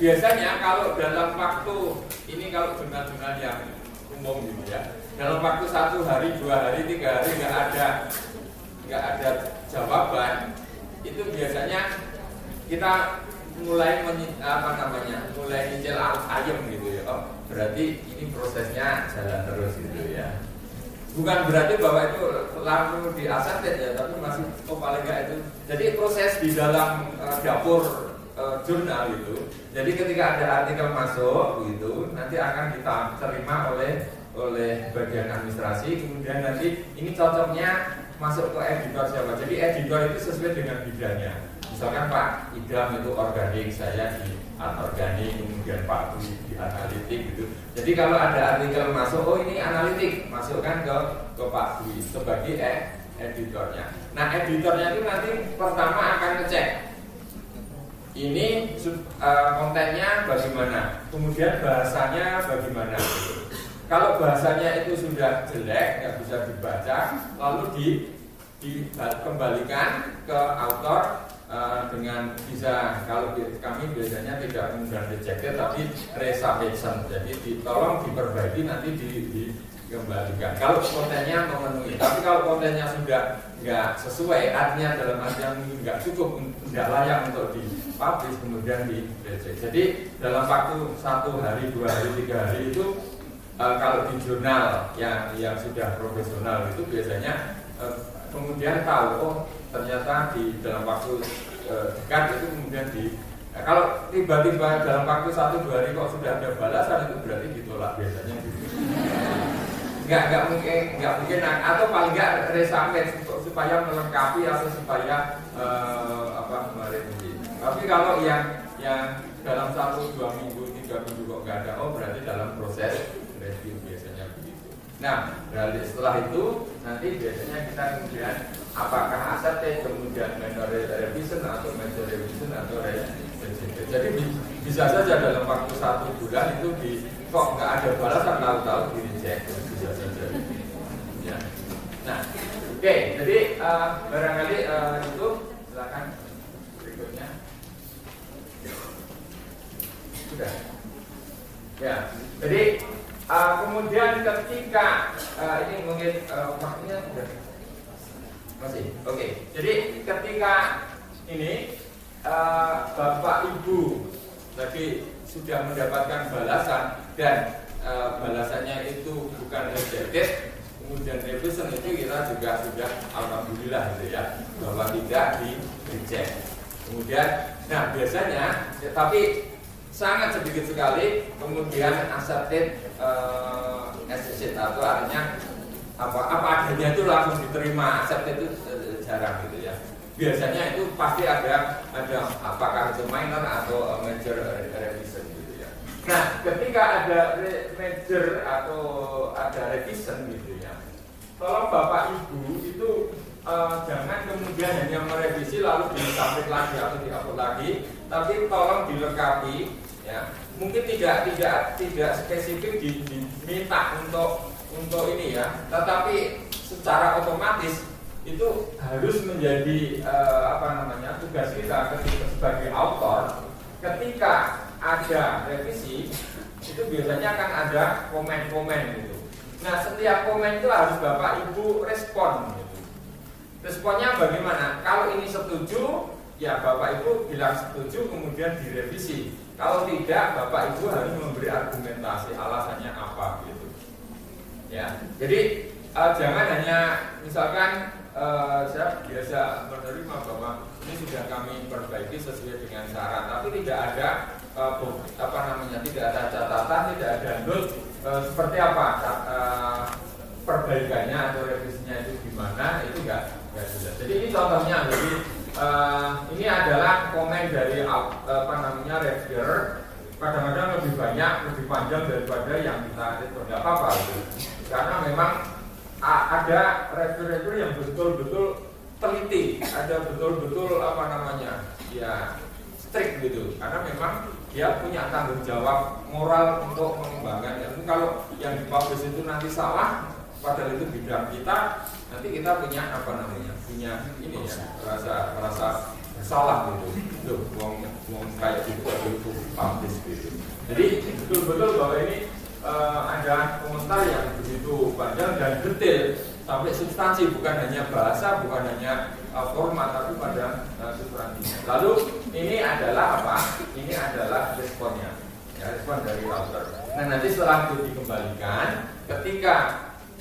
biasanya kalau dalam waktu ini kalau benar-benar yang umum gitu ya dalam waktu satu hari dua hari tiga hari nggak ada nggak ada jawaban itu biasanya kita mulai men, apa namanya mulai nyicil ayam gitu ya oh berarti ini prosesnya jalan terus gitu ya. Bukan berarti bahwa itu langsung di asetet ya tapi masih oh paling itu. Jadi proses di dalam uh, dapur uh, jurnal itu jadi ketika ada artikel masuk gitu nanti akan kita terima oleh oleh bagian administrasi kemudian nanti ini cocoknya masuk ke editor siapa. Jadi editor itu sesuai dengan bidangnya misalkan Pak Idam itu organik saya di anorganik kemudian Pak Dwi di analitik gitu. Jadi kalau ada artikel masuk oh ini analitik masukkan ke ke Pak Dwi sebagai eh, editornya. Nah editornya itu nanti pertama akan ngecek ini uh, kontennya bagaimana kemudian bahasanya bagaimana. Kalau bahasanya itu sudah jelek, nggak bisa dibaca, lalu di dikembalikan ke autor uh, dengan bisa kalau kami biasanya tidak kemudian rejected tapi resubmission jadi ditolong diperbaiki nanti di, di kembalikan kalau kontennya memenuhi. Tapi kalau kontennya sudah nggak sesuai artinya dalam artian nggak cukup nggak layak untuk dipublish kemudian di reject jadi dalam waktu satu hari dua hari tiga hari itu uh, kalau di jurnal yang yang sudah profesional itu biasanya uh, kemudian tahu oh ternyata di dalam waktu uh, dekat itu kemudian di Nah, kalau tiba-tiba dalam waktu satu dua hari kok sudah ada balasan itu berarti ditolak biasanya gitu nggak nggak mungkin nggak mungkin atau paling nggak resamen supaya melengkapi atau supaya uh, apa merevisi. Tapi kalau yang yang dalam satu dua minggu tiga minggu kok nggak ada, oh berarti dalam proses. Nah, dari setelah itu nanti biasanya kita kemudian apakah aset kemudian minor revision atau major revision atau revision. Jadi bisa saja dalam waktu satu bulan itu di kok nggak ada balasan tahu-tahu di reject bisa saja. Ya. Nah oke okay, jadi uh, barangkali uh, itu silakan. Berikutnya. Sudah. Ya jadi uh, kemudian ketika uh, ini mungkin uh, waktunya sudah masih? Oke. Okay. jadi ketika ini uh, bapak ibu tadi sudah mendapatkan balasan dan e, balasannya itu bukan rejected kemudian revision itu kita juga sudah alhamdulillah gitu ya bahwa tidak di reject. Kemudian nah biasanya ya, tapi sangat sedikit sekali kemudian accepted uh, atau artinya apa apa adanya itu langsung diterima accepted itu jarang gitu ya biasanya itu pasti ada ada apakah itu minor atau major revision gitu ya. Nah, ketika ada major atau ada revision gitu ya, tolong bapak ibu itu uh, jangan kemudian hanya merevisi lalu disambit lagi atau dihapus lagi, tapi tolong dilengkapi ya. Mungkin tidak tidak tidak spesifik diminta untuk untuk ini ya, tetapi secara otomatis itu harus menjadi uh, apa namanya tugas kita ketika sebagai autor ketika ada revisi itu biasanya akan ada komen-komen gitu. Nah setiap komen itu harus bapak ibu respon gitu. Responnya bagaimana? Kalau ini setuju, ya bapak ibu bilang setuju kemudian direvisi. Kalau tidak, bapak ibu harus memberi argumentasi alasannya apa gitu. Ya, jadi uh, jangan hanya misalkan uh, saya biasa menerima bahwa ini sudah kami perbaiki sesuai dengan syarat, tapi tidak ada uh, apa namanya, tidak ada catatan, tidak ada note uh, seperti apa uh, perbaikannya atau revisinya itu gimana, itu enggak jelas. Jadi ini contohnya, jadi uh, ini adalah komen dari apa namanya reviewer kadang-kadang lebih banyak, lebih panjang daripada yang kita itu tidak apa-apa gitu. karena memang ada reviewer yang betul-betul teliti, ada betul-betul apa namanya, ya strict gitu, karena memang dia punya tanggung jawab moral untuk mengembangkan ilmu. Kalau yang dipublish itu nanti salah, padahal itu bidang kita, nanti kita punya apa namanya, punya ini ya, rasa rasa salah gitu, itu mau mau kayak gitu itu publish gitu. Jadi betul-betul bahwa ini uh, ada komentar yang begitu panjang dan detail sampai substansi bukan hanya bahasa bukan hanya uh, format tapi pada uh, substansi. Lalu ini adalah apa? Ini adalah responnya, ya respon dari author. Nah nanti setelah itu dikembalikan, ketika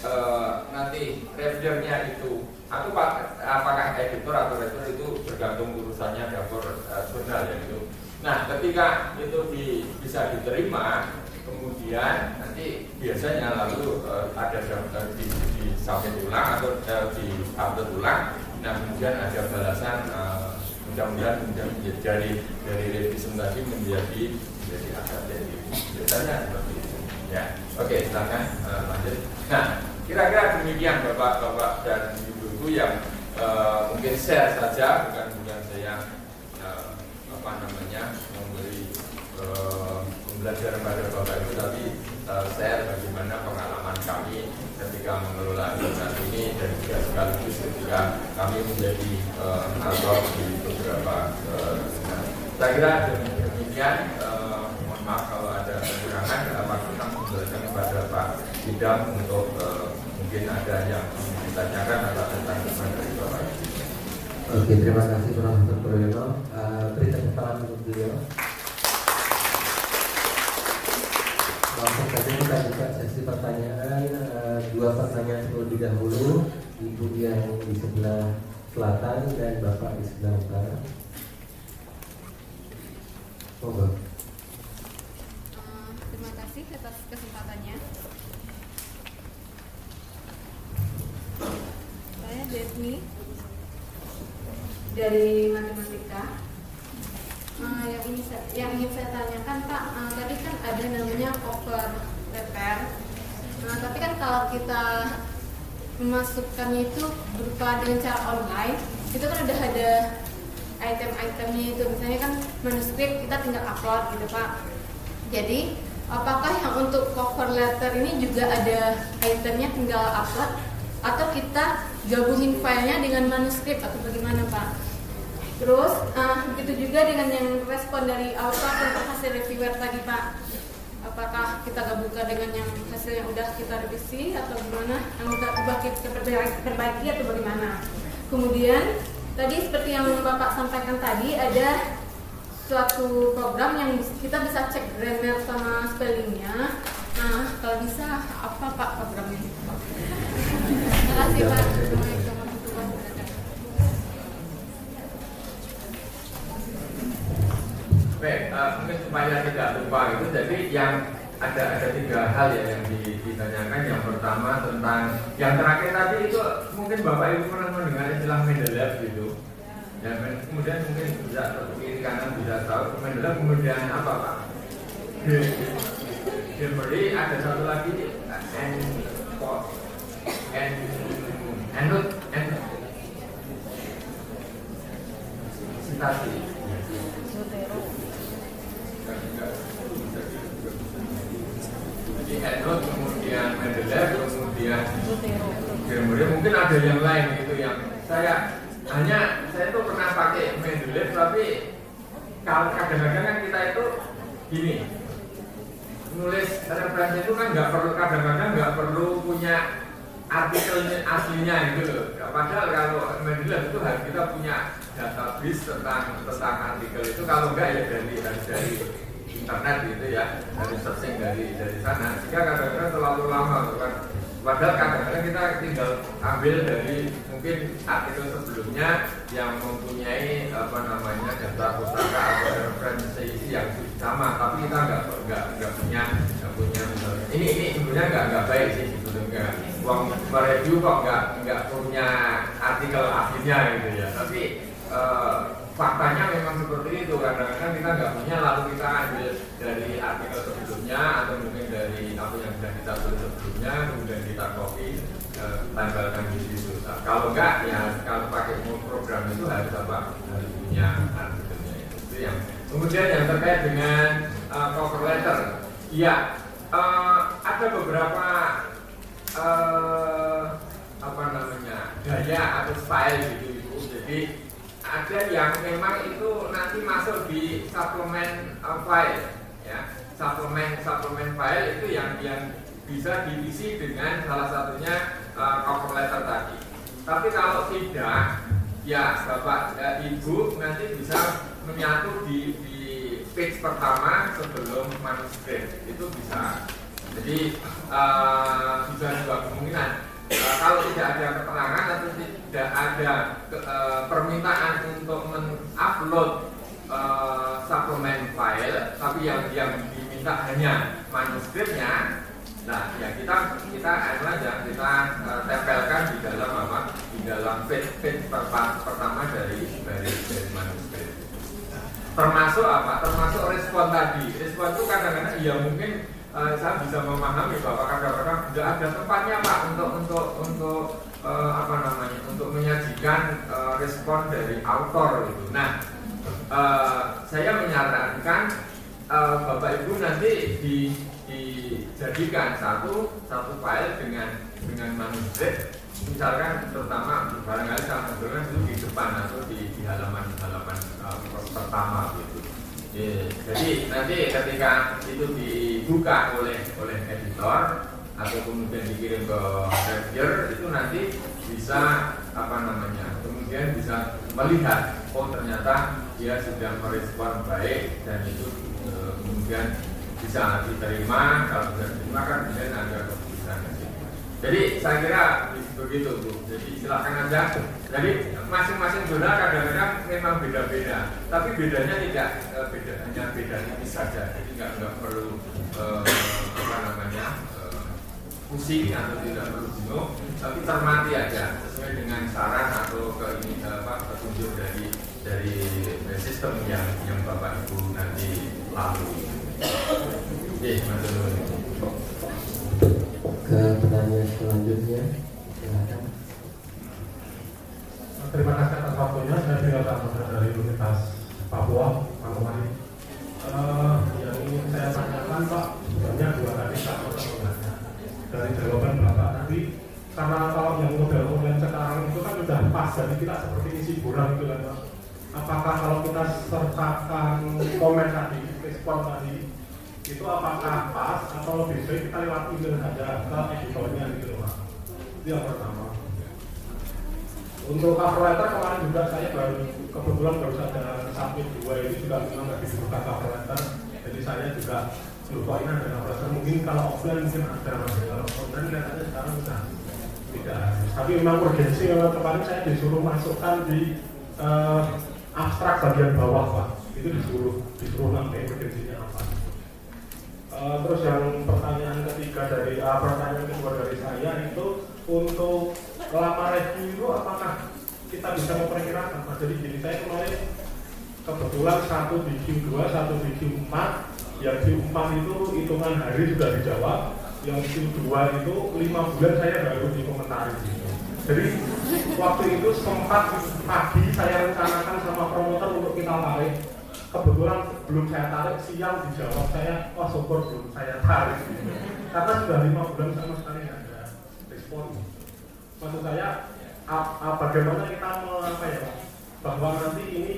uh, nanti reviewernya itu. Atau apakah editor atau reviewer itu bergantung urusannya dapur uh, jurnal ya itu. Nah ketika itu di, bisa diterima kemudian nanti biasanya lalu uh, ada daftar di, di sampai ulang atau uh, di upload ulang. Nah kemudian ada balasan uh, mudah-mudahan kemudian menjadi dari dari revisi tadi menjadi menjadi aset jadi biasanya seperti itu. Ya oke silakan uh, lanjut. Nah kira-kira demikian bapak-bapak dan ibu-ibu yang uh, mungkin share saja bukan bukan saya uh, apa namanya memberi uh, belajar pada Bapak Ibu tapi uh, share bagaimana pengalaman kami ketika mengelola perusahaan ini dan juga sekaligus ketika kami menjadi uh, di beberapa saya kira demikian eh, mohon maaf kalau ada kekurangan waktu kita menjelaskan kepada Pak Bidang untuk eh, mungkin ada yang ditanyakan tanggapan dari Bapak. Oke, terima kasih Profesor Puryono. Uh, beri tepuk tangan untuk beliau. Langsung saja kita buka sesi pertanyaan. Uh, dua pertanyaan terlebih dahulu. Ibu yang di sebelah selatan dan Bapak di sebelah utara. Monggo. Uh, terima kasih atas kesempatannya. Saya Desmi dari matematika. Uh, yang ini saya, yang ingin saya tanyakan Pak, uh, tadi kan ada namanya cover letter. Nah, tapi kan kalau kita memasukkannya itu berupa dengan cara online, itu kan udah ada item-itemnya itu misalnya kan manuskrip kita tinggal upload gitu pak jadi apakah yang untuk cover letter ini juga ada itemnya tinggal upload atau kita gabungin filenya dengan manuskrip atau bagaimana pak terus uh, begitu juga dengan yang respon dari author untuk hasil reviewer tadi pak apakah kita gabungkan dengan yang hasil yang udah kita revisi atau gimana yang ubah kita perbaiki atau bagaimana kemudian Tadi seperti yang Bapak sampaikan tadi ada suatu program yang kita bisa cek grammar sama spellingnya. Nah, kalau bisa apa Pak programnya? Terima kasih Pak. Supaya tidak lupa itu, jadi yang ada ada tiga hal ya yang ditanyakan. Yang pertama tentang yang terakhir tadi itu mungkin bapak ibu pernah mendengar istilah Mendeley gitu. Dan kemudian mungkin bisa kiri kanan bisa tahu Mendeley kemudian apa pak? Demery ada satu lagi and and and and sitasi jadi Enot kemudian Mendeley kemudian kemudian mungkin ada yang lain gitu yang saya hanya saya tuh pernah pakai Mendeley tapi kalau kadang-kadang kan kita itu gini nulis referensi itu kan nggak perlu kadang-kadang nggak perlu punya artikelnya aslinya gitu loh. Padahal kalau Mendeley itu harus kita punya database tentang tentang artikel itu kalau enggak ya dari, dari internet gitu ya dari searching dari dari sana. Sehingga kadang-kadang terlalu lama kan. Padahal kadang-kadang kita tinggal ambil dari mungkin artikel sebelumnya yang mempunyai apa namanya data pustaka atau referensi yang sama tapi kita nggak nggak nggak punya nggak punya ini ini sebenarnya nggak nggak baik sih sebetulnya uang mereview kok nggak nggak punya artikel aslinya gitu ya. Tapi uh, faktanya memang seperti itu kadang-kadang kita nggak punya lalu kita ambil dari artikel sebelumnya atau mungkin dari apa yang sudah kita tulis sebelumnya kemudian kita copy eh, tempelkan di situ. Nah, kalau enggak ya kalau pakai program itu harus apa? Harus punya artikelnya itu. Yang kemudian yang terkait dengan uh, cover letter. Ya uh, ada beberapa uh, apa namanya gaya atau style gitu jadi ada yang memang itu nanti masuk di suplemen uh, file ya. Suplemen suplemen file itu yang yang bisa diisi dengan salah satunya uh, cover letter tadi. Tapi kalau tidak ya bapak ya, ibu nanti bisa menyatu di, di page pertama sebelum manuskrip. Itu bisa. Jadi uh, bisa dua kemungkinan. Uh, kalau tidak ada keterangan atau tidak ada ke, uh, permintaan untuk mengupload uh, suplemen file, tapi yang yang diminta hanya manuskripnya, nah ya kita kita aja kita uh, tempelkan di dalam apa di dalam page page pertama dari dari, dari manuskrip. Termasuk apa? Termasuk respon tadi. Respon itu kadang-kadang ya mungkin uh, saya bisa memahami bahwa kadang-kadang tidak ada tempatnya pak untuk untuk untuk uh, apa namanya untuk menyajikan uh, respon dari autor itu. Nah, uh, saya menyarankan uh, bapak ibu nanti di, dijadikan satu satu file dengan dengan manuskrip misalkan terutama barangkali saya itu di depan atau di, di halaman halaman uh, pertama gitu Iya, jadi nanti ketika itu dibuka oleh oleh editor atau kemudian dikirim ke reviewer itu nanti bisa apa namanya kemudian bisa melihat oh ternyata dia sudah merespon baik dan itu e, kemudian bisa diterima kalau sudah diterima kan kemudian ada keputusan jadi saya kira begitu Bu. Jadi silakan aja. Jadi masing-masing zona kadang-kadang memang beda-beda. Tapi bedanya tidak e, beda hanya beda ini saja. Jadi nggak nggak perlu e, apa namanya pusing atau tidak perlu jenuh. Tapi cermati aja sesuai dengan saran atau ke ini apa petunjuk dari dari sistem yang yang bapak ibu nanti lalui. Oke, Mas Ke pertanyaan selanjutnya. Silakan. Terima kasih atas waktunya. Saya tinggal Samuda dari Universitas Papua, Manokwari. Uh, yang ingin saya tanyakan Pak, sebenarnya dua tadi tak sebenarnya dari jawaban Bapak tadi karena kalau yang model online sekarang itu kan sudah pas jadi kita seperti isi buram itu kan Pak. Apakah kalau kita sertakan komen tadi, respon tadi, itu apakah pas atau lebih baik kita lewat email saja ke editornya gitu Pak? Itu yang pertama. Untuk cover letter kemarin juga saya baru kebetulan baru saja submit dua ini juga memang nggak dibuka cover letter. Jadi saya juga lupa ini ada cover letter. Mungkin kalau offline mungkin ada kalau online kelihatannya sekarang sudah tidak. Tapi memang urgensi memang kemarin saya disuruh masukkan di eh, abstrak bagian bawah pak. Itu disuruh disuruh nanti urgensinya apa. Eh, terus yang pertanyaan ketiga dari uh, pertanyaan kedua dari saya itu untuk lama review itu apakah kita bisa memperkirakan Pak? Jadi gini saya kemarin kebetulan satu di Q2, satu di Q4 yang Q4 itu hitungan hari sudah dijawab yang Q2 itu lima bulan saya baru dikomentari. Jadi waktu itu sempat pagi saya rencanakan sama promotor untuk kita tarik. Kebetulan belum saya tarik siang dijawab saya wah syukur belum saya tarik. Karena sudah lima bulan sama sekali nggak ada respon. Maksud saya bagaimana kita apa ya bahwa nanti ini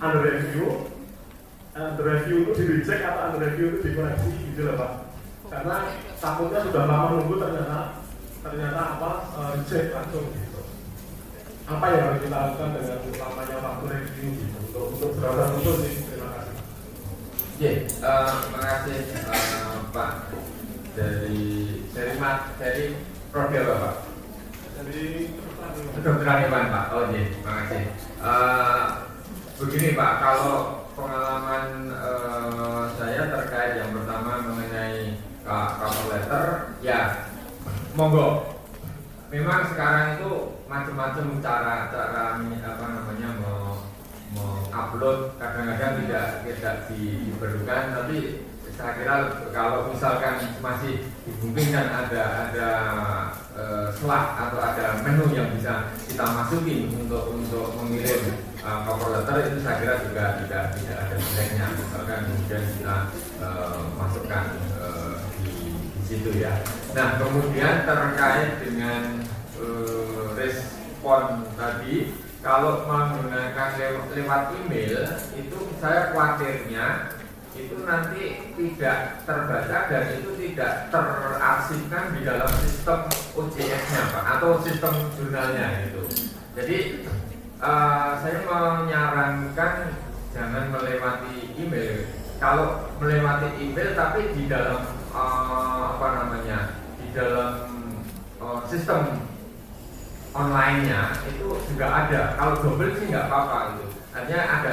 under review under review itu di reject atau under review itu dikoreksi gitu loh Pak karena takutnya sudah lama nunggu ternyata ternyata apa uh, reject langsung gitu apa yang harus kita lakukan dengan lamanya waktu review gitu untuk untuk berapa untuk sih terima kasih Oke, eh, terima kasih eh, Pak dari dari Mat dari Prodi apa Pak? jadi Kedokteran hewan Pak. Oh iya, terima kasih. Eh, begini Pak, kalau pengalaman eh, saya terkait yang pertama mengenai cover letter, ya. Monggo. Memang sekarang itu macam-macam cara cara apa namanya mau mengupload kadang-kadang tidak tidak diperlukan tapi saya kira kalau misalkan masih dimungkinkan ada ada eh, slot atau ada menu yang bisa kita masukin untuk untuk mengirim cover letter itu saya kira juga tidak tidak ada jeleknya. Misalkan kemudian kita eh, masukkan situ ya. Nah kemudian terkait dengan eh, respon tadi kalau menggunakan lew- lewat email itu saya khawatirnya itu nanti tidak terbaca dan itu tidak terarsipkan di dalam sistem OJS-nya Pak atau sistem jurnalnya itu. Jadi eh, saya menyarankan jangan melewati email. Kalau melewati email tapi di dalam eh, apa namanya di dalam eh, sistem online-nya itu juga ada. Kalau double sih nggak apa-apa itu. Artinya ada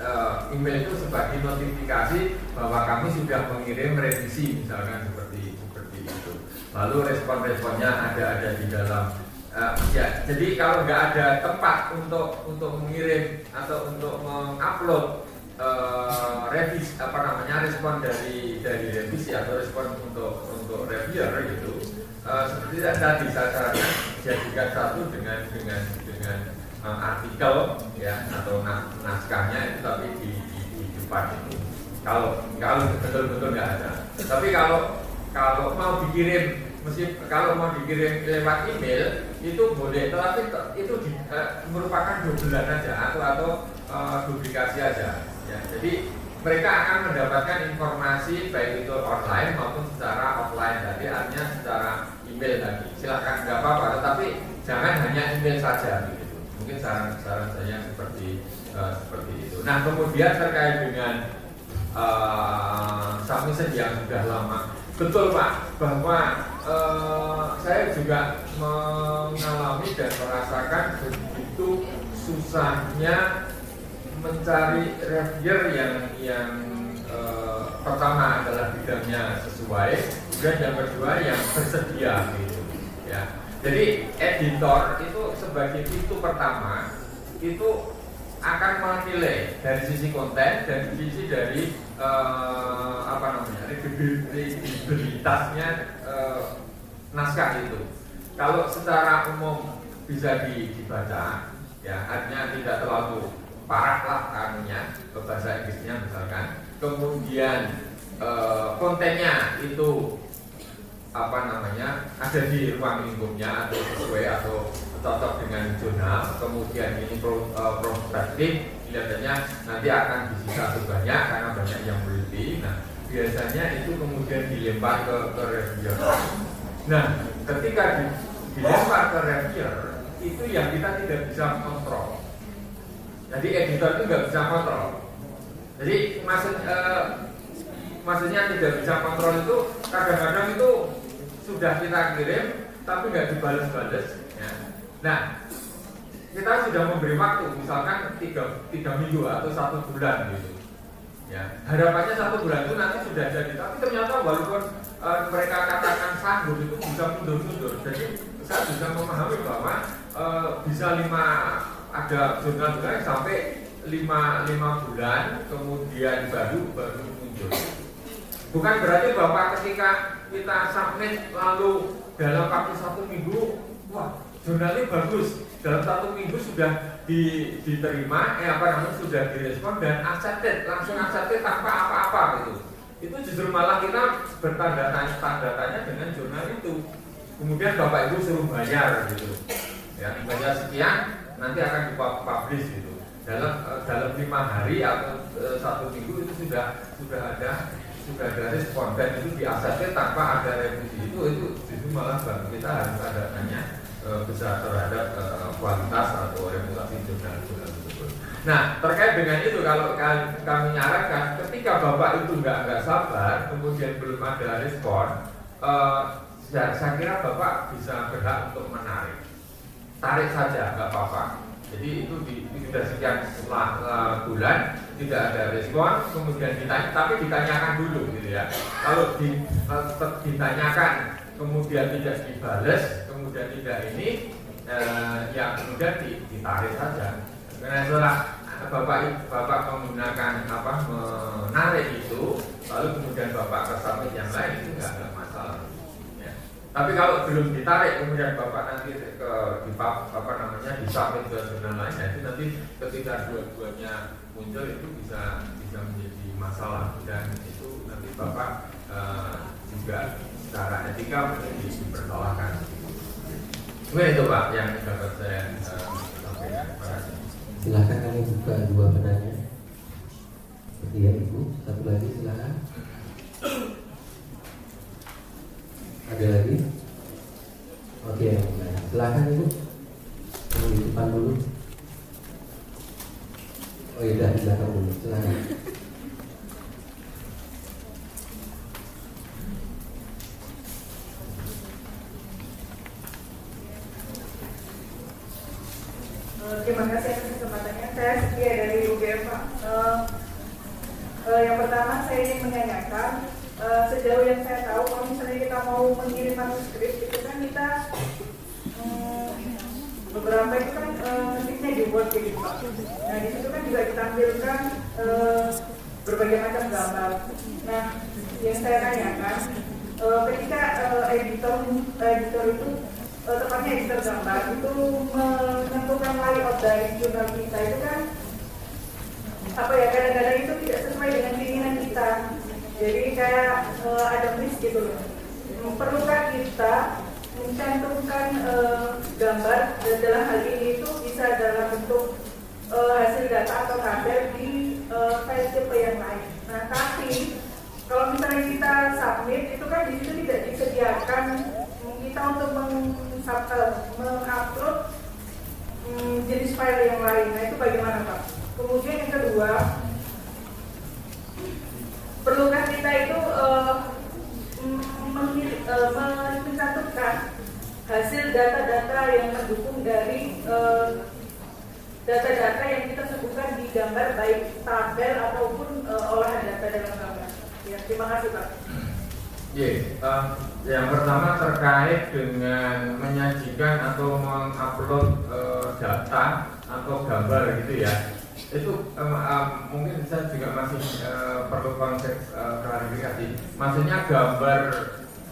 eh, email itu sebagai notifikasi bahwa kami sudah mengirim revisi misalkan seperti seperti itu. Lalu respon-responnya ada ada di dalam. eh, ya, jadi kalau nggak ada tempat untuk untuk mengirim atau untuk mengupload eh, revisi apa namanya respon dari dari revisi atau respon untuk untuk reviewer gitu. Eh, seperti tadi saya sarankan jadikan satu dengan dengan dengan eh, artikel ya atau nas- naskahnya itu tapi di, di, depan itu. Kalau kalau betul-betul nggak ada. Tapi kalau kalau mau dikirim mesti kalau mau dikirim lewat email itu boleh. Tetapi te- itu di- eh, merupakan dobelan aja atau atau eh, duplikasi aja ya jadi mereka akan mendapatkan informasi baik itu online maupun secara offline. Jadi artinya secara email tadi. Silakan nggak apa-apa tetapi jangan hanya email saja gitu. Mungkin saran-saran saya seperti uh, seperti itu. Nah kemudian terkait dengan uh, submission yang sudah lama. Betul pak bahwa uh, saya juga mengalami dan merasakan begitu susahnya mencari reviewer yang yang uh, pertama adalah bidangnya sesuai dan yang kedua yang bersedia gitu ya. Jadi editor itu sebagai pintu pertama itu akan menilai dari sisi konten dan sisi dari uh, apa namanya kredibilitasnya uh, naskah itu. Kalau secara umum bisa dibaca ya artinya tidak terlalu parah lah kanunya bahasa Inggrisnya misalkan. Kemudian e, kontennya itu apa namanya ada di ruang lingkupnya atau sesuai atau cocok dengan jurnal. Kemudian ini pro, e, prospektif kelihatannya nanti akan disita banyak karena banyak yang beli. Nah biasanya itu kemudian dilempar ke, ke reviewer. Nah ketika di, dilempar ke reviewer itu yang kita tidak bisa kontrol jadi editor itu nggak bisa kontrol. Jadi maksud eh, maksudnya tidak bisa kontrol itu kadang-kadang itu sudah kita kirim tapi nggak dibalas-balas. Ya. Nah kita sudah memberi waktu misalkan tiga, tiga minggu atau satu bulan gitu. Ya, harapannya satu bulan itu nanti sudah jadi, tapi ternyata walaupun e, mereka katakan sanggup itu bisa mundur-mundur. Jadi saya bisa memahami bahwa e, bisa lima ada jurnal-jurnal sampai lima, lima bulan kemudian baru baru muncul. Bukan berarti bapak ketika kita submit lalu dalam waktu satu minggu, wah jurnalnya bagus dalam satu minggu sudah di, diterima, eh apa namanya sudah direspon dan accepted langsung accepted tanpa apa-apa gitu. Itu justru malah kita bertanda tanya tanda tanya dengan jurnal itu. Kemudian bapak ibu suruh bayar gitu, ya bayar sekian nanti akan dipublish gitu. Dalam uh, dalam lima hari atau uh, satu minggu itu sudah sudah ada sudah ada respon. Dan itu diaksesnya tanpa ada revisi itu itu itu malah bagi kita harus ada tanya uh, besar terhadap kualitas atau reputasi tersebut. Nah terkait dengan itu kalau kami nyarankan ketika bapak itu nggak nggak sabar kemudian belum ada respon saya, saya kira bapak bisa berhak untuk menarik tarik saja nggak apa-apa. Jadi itu di, sudah sekian setelah uh, bulan tidak ada respon kemudian ditanya tapi ditanyakan dulu gitu ya. Kalau di, uh, ditanyakan kemudian tidak dibales kemudian tidak ini uh, ya kemudian ditarik saja. Karena setelah bapak bapak menggunakan apa menarik itu lalu kemudian bapak ke yang lain itu nggak ada. masalah tapi kalau belum ditarik kemudian bapak nanti ke di apa namanya disubmit ke jurnal lain, ya itu nanti ketika dua-duanya muncul itu bisa bisa menjadi masalah dan itu nanti bapak uh, juga secara etika menjadi dipersalahkan. Mungkin itu pak yang dapat saya uh, sampaikan. Silahkan kami buka dua penanya. Seperti ya ibu, satu lagi silahkan. <clears throat> Ada lagi? Oke, nah, silakan ibu. Yang di depan dulu. Oh iya, di belakang dulu. Silakan. Terima kasih atas kesempatannya. Saya setia dari UGM Pak. Uh, uh, yang pertama saya ingin menanyakan uh, sejauh yang saya tahu kalau misalnya kita mau mengirim manuskrip itu kan kita um, beberapa itu kan uh, di Word. Nah di situ kan juga ditampilkan uh, berbagai macam gambar. Nah yang saya tanyakan uh, ketika uh, editor editor itu uh, tepatnya editor gambar itu menentukan layout dari jurnal kita itu kan apa ya kadang-kadang itu tidak sesuai dengan keinginan kita jadi kayak uh, ada miss gitu loh. Perlukah kita mencantumkan uh, gambar dan dalam hal ini itu bisa dalam bentuk uh, hasil data atau kader di uh, file yang lain. Nah tapi kalau misalnya kita submit itu kan di situ tidak disediakan kita untuk mengupload um, jenis file yang lain. Nah itu bagaimana Pak? Kemudian yang kedua, perlukah kita itu uh, mencantumkan hasil data-data yang mendukung dari data-data uh, yang kita sebutkan di gambar baik tabel ataupun uh, olahan data dalam gambar. Ya, terima kasih Pak. Yeah, uh, yang pertama terkait dengan menyajikan atau mengupload uh, data atau gambar gitu ya itu um, um, mungkin saya juga masih uh, perlu konteks uh, klarifikasi. Maksudnya gambar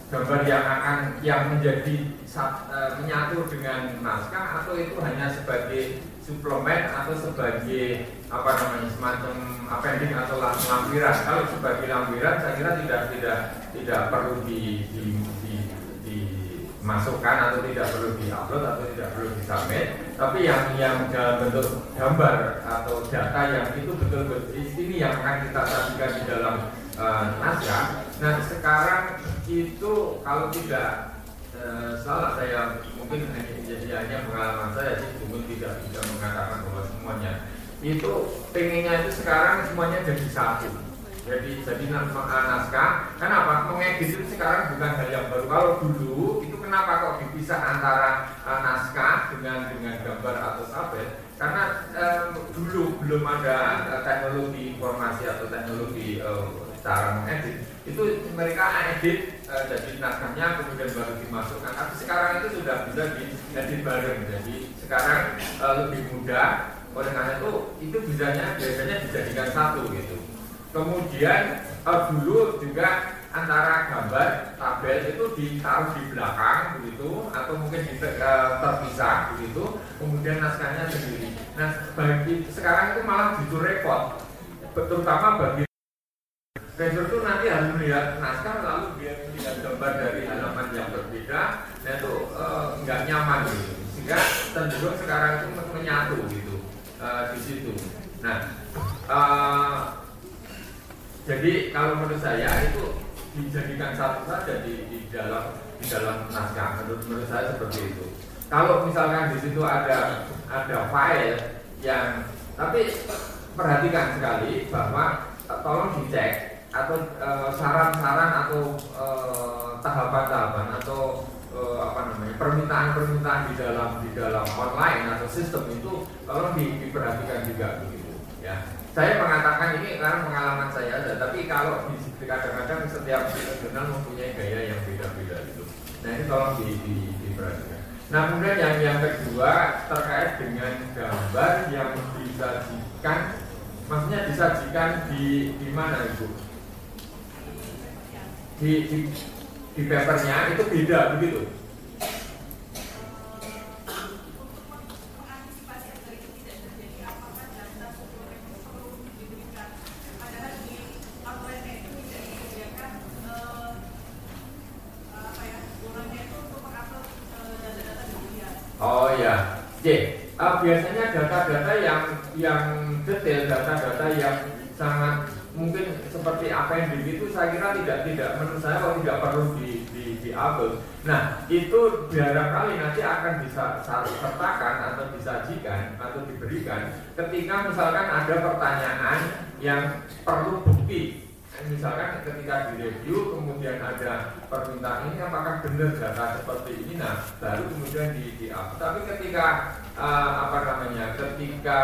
gambar yang akan yang menjadi uh, menyatu dengan naskah atau itu hanya sebagai suplemen atau sebagai apa namanya semacam appending atau lampiran? Kalau sebagai lampiran saya kira tidak tidak tidak perlu di, di, dimasukkan atau tidak perlu diupload atau tidak perlu disubmit. Tapi yang yang dalam bentuk gambar atau data yang itu betul-betul ini yang akan kita sajikan di dalam uh, naskah nah sekarang itu kalau tidak uh, salah saya mungkin jadi hanya pengalaman saya sih mungkin tidak bisa mengatakan bahwa semuanya. Itu pengennya itu sekarang semuanya jadi satu jadi jadi naskah. Kenapa? Mengedit itu sekarang bukan hal yang baru. Kalau dulu itu kenapa kok dipisah antara uh, naskah dengan dengan gambar atau tabel karena um, dulu belum ada uh, teknologi informasi atau teknologi uh, cara mengedit. Itu mereka edit uh, jadi naskahnya kemudian baru dimasukkan. Tapi sekarang itu sudah bisa diedit bareng. Jadi sekarang uh, lebih mudah. Oleh karena itu itu bisanya biasanya dijadikan satu gitu kemudian uh, dulu juga antara gambar tabel itu ditaruh di belakang begitu atau mungkin di, uh, terpisah begitu kemudian naskahnya sendiri. Nah bagi sekarang itu malah justru repot terutama bagi Vendor itu nanti harus melihat naskah lalu dia melihat gambar dari halaman yang berbeda, nah itu uh, nggak nyaman gitu. Sehingga cenderung sekarang itu menyatu gitu uh, di situ. Nah, uh, jadi kalau menurut saya itu dijadikan satu saja di, di dalam di dalam naskah. Menurut menurut saya seperti itu. Kalau misalkan di situ ada ada file yang tapi perhatikan sekali bahwa tolong dicek atau eh, saran-saran uh, atau eh, tahapan-tahapan uh, atau uh, apa namanya permintaan-permintaan di dalam di dalam online atau sistem itu tolong di, diperhatikan juga begitu ya saya mengatakan ini karena pengalaman saya ada tapi kalau kadang-kadang setiap jurnal mempunyai gaya yang beda-beda itu nah ini tolong di, di, diperhatikan. Nah kemudian yang yang kedua terkait dengan gambar yang disajikan. Maksudnya disajikan di di mana ibu? Di, di, di papernya itu beda begitu. Oh ya, Oke. Uh, biasanya data-data yang yang detail, data-data yang sangat mungkin seperti apa yang begitu saya kira tidak tidak menurut saya kalau tidak perlu di di, di. Nah itu barangkali nanti akan bisa sertakan atau disajikan atau diberikan ketika misalkan ada pertanyaan yang perlu bukti. Misalkan ketika direview kemudian ada permintaan ini apakah benar data seperti ini, nah baru kemudian di, di upload. Tapi ketika uh, apa namanya, ketika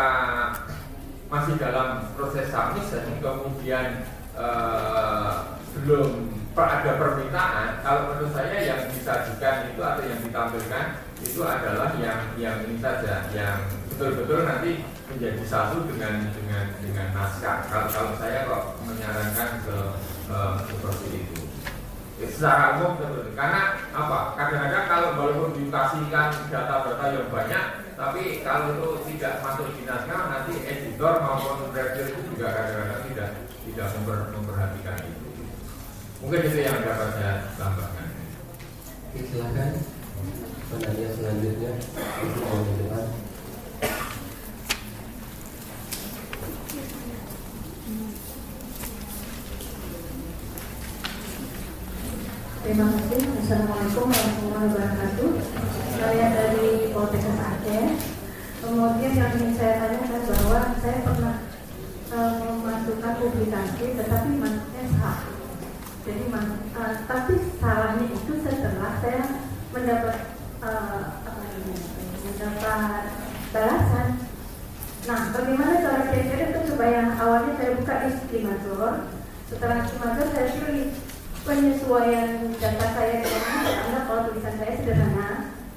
masih dalam proses submission kemudian uh, belum ada permintaan kalau menurut saya yang disajikan itu atau yang ditampilkan itu adalah yang yang ini saja yang betul-betul nanti menjadi satu dengan dengan dengan naskah. Kalau, kalau saya kok menyarankan ke uh, seperti itu. Secara umum seperti karena apa? Kadang-kadang kalau walaupun dikasihkan data-data yang banyak tapi kalau itu tidak masuk di naskah nanti editor maupun reviewer itu juga kadang-kadang tidak tidak memper, memperhatikan itu. Mungkin itu yang dapat saya tambahkan. Silakan. Penanya selanjutnya. Itu depan Assalamualaikum warahmatullahi wabarakatuh. Saya dari Poltekkes Aceh. Kemudian yang ingin saya tanyakan bahwa saya pernah uh, memasukkan publikasi, tetapi masuknya salah. Jadi, uh, tapi salahnya itu setelah saya mendapat uh, apa ini, mendapat balasan. Nah, bagaimana cara kira-kira itu supaya awalnya saya buka di setelah Skimator saya pilih penyesuaian data saya dengan karena kalau tulisan saya sederhana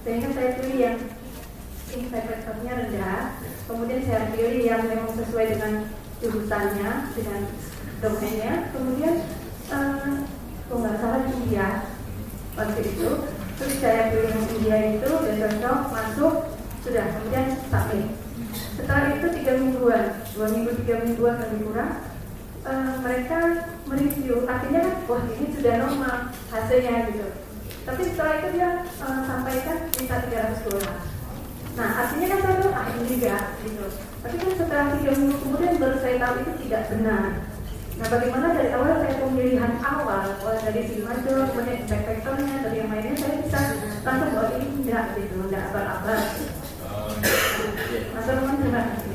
sehingga saya pilih yang impact rendah kemudian saya pilih yang memang sesuai dengan jurusannya dengan domainnya kemudian uh, kalau nggak salah India waktu itu. Terus saya pilih yang India itu dan cocok masuk sudah kemudian submit setelah itu tiga mingguan dua minggu tiga mingguan lebih kurang uh, mereka mereview. Artinya kan wah ini sudah normal hasilnya gitu. Tapi setelah itu dia uh, sampaikan minta 300 dolar. Nah artinya kan saya ah ini enggak gitu. Tapi kan setelah tiga minggu kemudian baru saya tahu itu tidak benar. Nah bagaimana dari awal saya pemilihan awal? Mulai dari si major kemudian impact factornya dari yang lainnya saya bisa langsung bahwa ini enggak gitu. Enggak abal-abal. Mas Roman terima kasih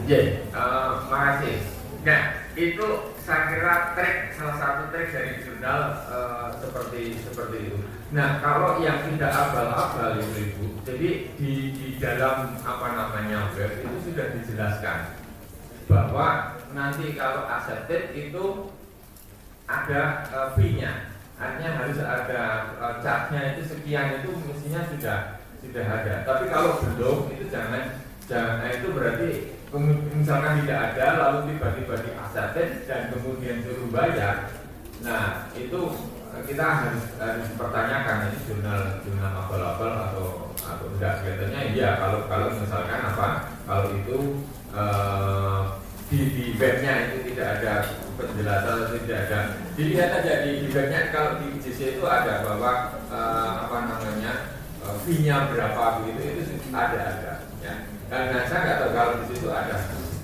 uh, makasih. Nah, itu saya kira trik salah satu trik dari jurnal uh, seperti seperti itu. Nah, kalau yang tidak abal-abal itu ibu, jadi di di dalam apa namanya web itu sudah dijelaskan bahwa nanti kalau accepted itu ada uh, fee-nya, artinya harus ada uh, charge-nya itu sekian itu mestinya sudah sudah ada. Tapi kalau belum itu jangan jangan itu berarti misalkan tidak ada lalu tiba-tiba di dan kemudian suruh bayar. Nah itu kita harus harus pertanyakan ini jurnal jurnal abal-abal atau atau enggak kelihatannya. Iya kalau kalau misalkan apa kalau itu eh, di, di webnya itu tidak ada penjelasan atau tidak ada. Dilihat aja di, di webnya kalau di JC itu ada bahwa eh, apa namanya eh, fee-nya berapa begitu itu ada ada nah, saya nggak tahu kalau di situ ada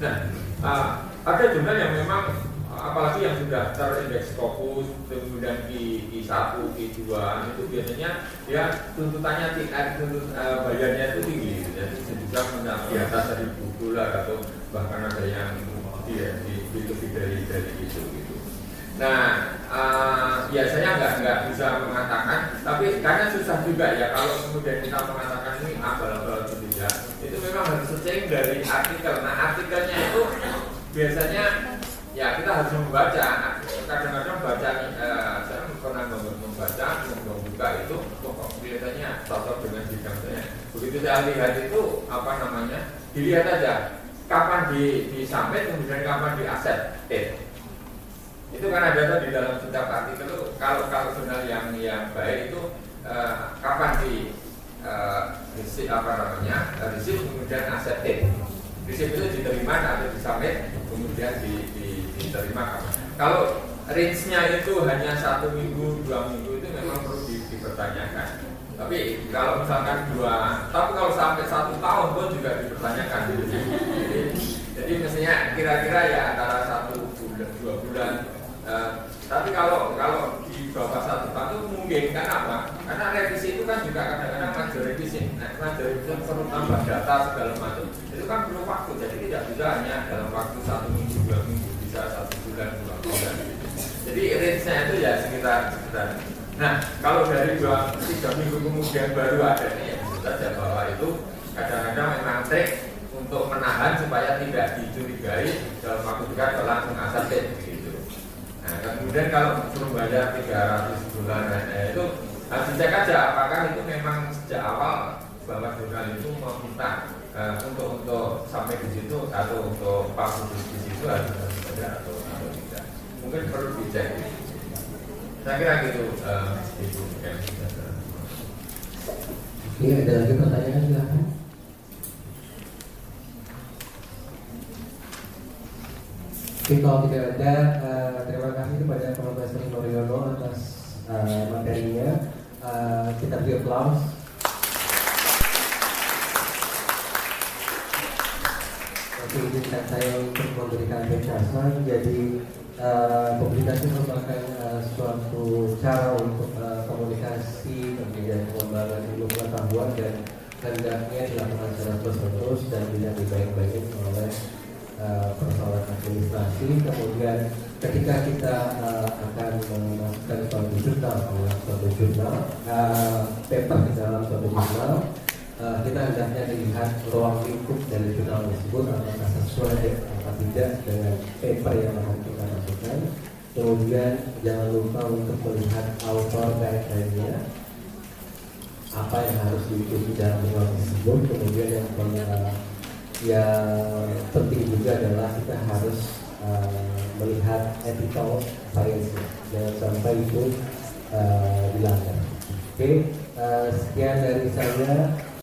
nah uh, ada jurnal yang memang apalagi yang sudah terindeks fokus kemudian Q, Q1, Q2 itu biasanya ya tuntutannya tingkat tuntut uh, bayarnya itu tinggi jadi bisa di atas seribu dolar atau bahkan ada yang ya, di, di lebih dari dari itu gitu. Nah, uh, biasanya nggak nggak bisa mengatakan, tapi karena susah juga ya kalau kemudian kita mengatakan ini abal-abal atau tidak, itu memang harus searching dari artikel. Nah, artikelnya itu biasanya ya kita harus membaca. Kadang-kadang baca, uh, saya pernah membaca, membuka itu, kok kelihatannya cocok dengan bidang saya. Begitu saya lihat itu apa namanya, dilihat aja kapan di, di sampai kemudian kapan di accepted itu kan ada di dalam setiap artikel itu kalau kalau jurnal yang yang baik itu uh, kapan di uh, apa namanya receive kemudian accepted. Receive itu diterima atau disubmit kemudian di, di, diterima kalau range-nya itu hanya satu minggu dua minggu itu memang perlu di, dipertanyakan. Tapi kalau misalkan dua tapi kalau sampai satu tahun pun juga dipertanyakan. Jadi, jadi mestinya kira-kira ya antara satu bulan dua bulan Uh, tapi kalau kalau di bawah satu tahun itu mungkin kan apa? Karena revisi itu kan juga kadang-kadang major revisi. Nah, major revisi perlu tambah data segala macam. Itu kan perlu waktu. Jadi tidak bisa hanya dalam waktu satu minggu dua minggu bisa satu bulan dua bulan. Jadi range-nya itu ya sekitar sekitar. Nah, kalau dari dua tiga minggu kemudian baru ada ini ya saja bahwa itu kadang-kadang memang trik untuk menahan supaya tidak dicurigai dalam waktu dekat Nah, kemudian kalau suruh bayar 300 dolar nah, itu harus dicek aja apakah itu memang sejak awal bahwa jurnal itu meminta uh, untuk untuk sampai di situ atau untuk publish di situ harus bayar atau atau tidak. Mungkin perlu dicek. Saya kira gitu uh, ya. Ini ada lagi pertanyaan silahkan. Oke, kalau tidak ada, uh, terima kasih kepada Profesor Noriono atas uh, materinya. Uh, kita beri aplaus. Oke, izinkan saya untuk memberikan penjelasan. Jadi, uh, publikasi merupakan uh, suatu cara untuk uh, komunikasi kemudian pengembangan ilmu pengetahuan dan hendaknya dilakukan secara terus-menerus dan tidak dibaik-baikin oleh uh, persoalan administrasi. Kemudian ketika kita uh, akan memasukkan suatu jurnal dalam suatu jurnal, uh, paper di dalam suatu jurnal, uh, kita hendaknya dilihat ruang lingkup dari jurnal tersebut apakah sesuai atau tidak dengan paper yang akan kita masukkan. Kemudian jangan lupa untuk melihat author guideline-nya apa yang harus diikuti dalam jurnal tersebut. Kemudian yang yang penting juga adalah kita harus uh, melihat ethical science jangan sampai itu uh, dilanggar. Oke, okay, uh, sekian dari saya.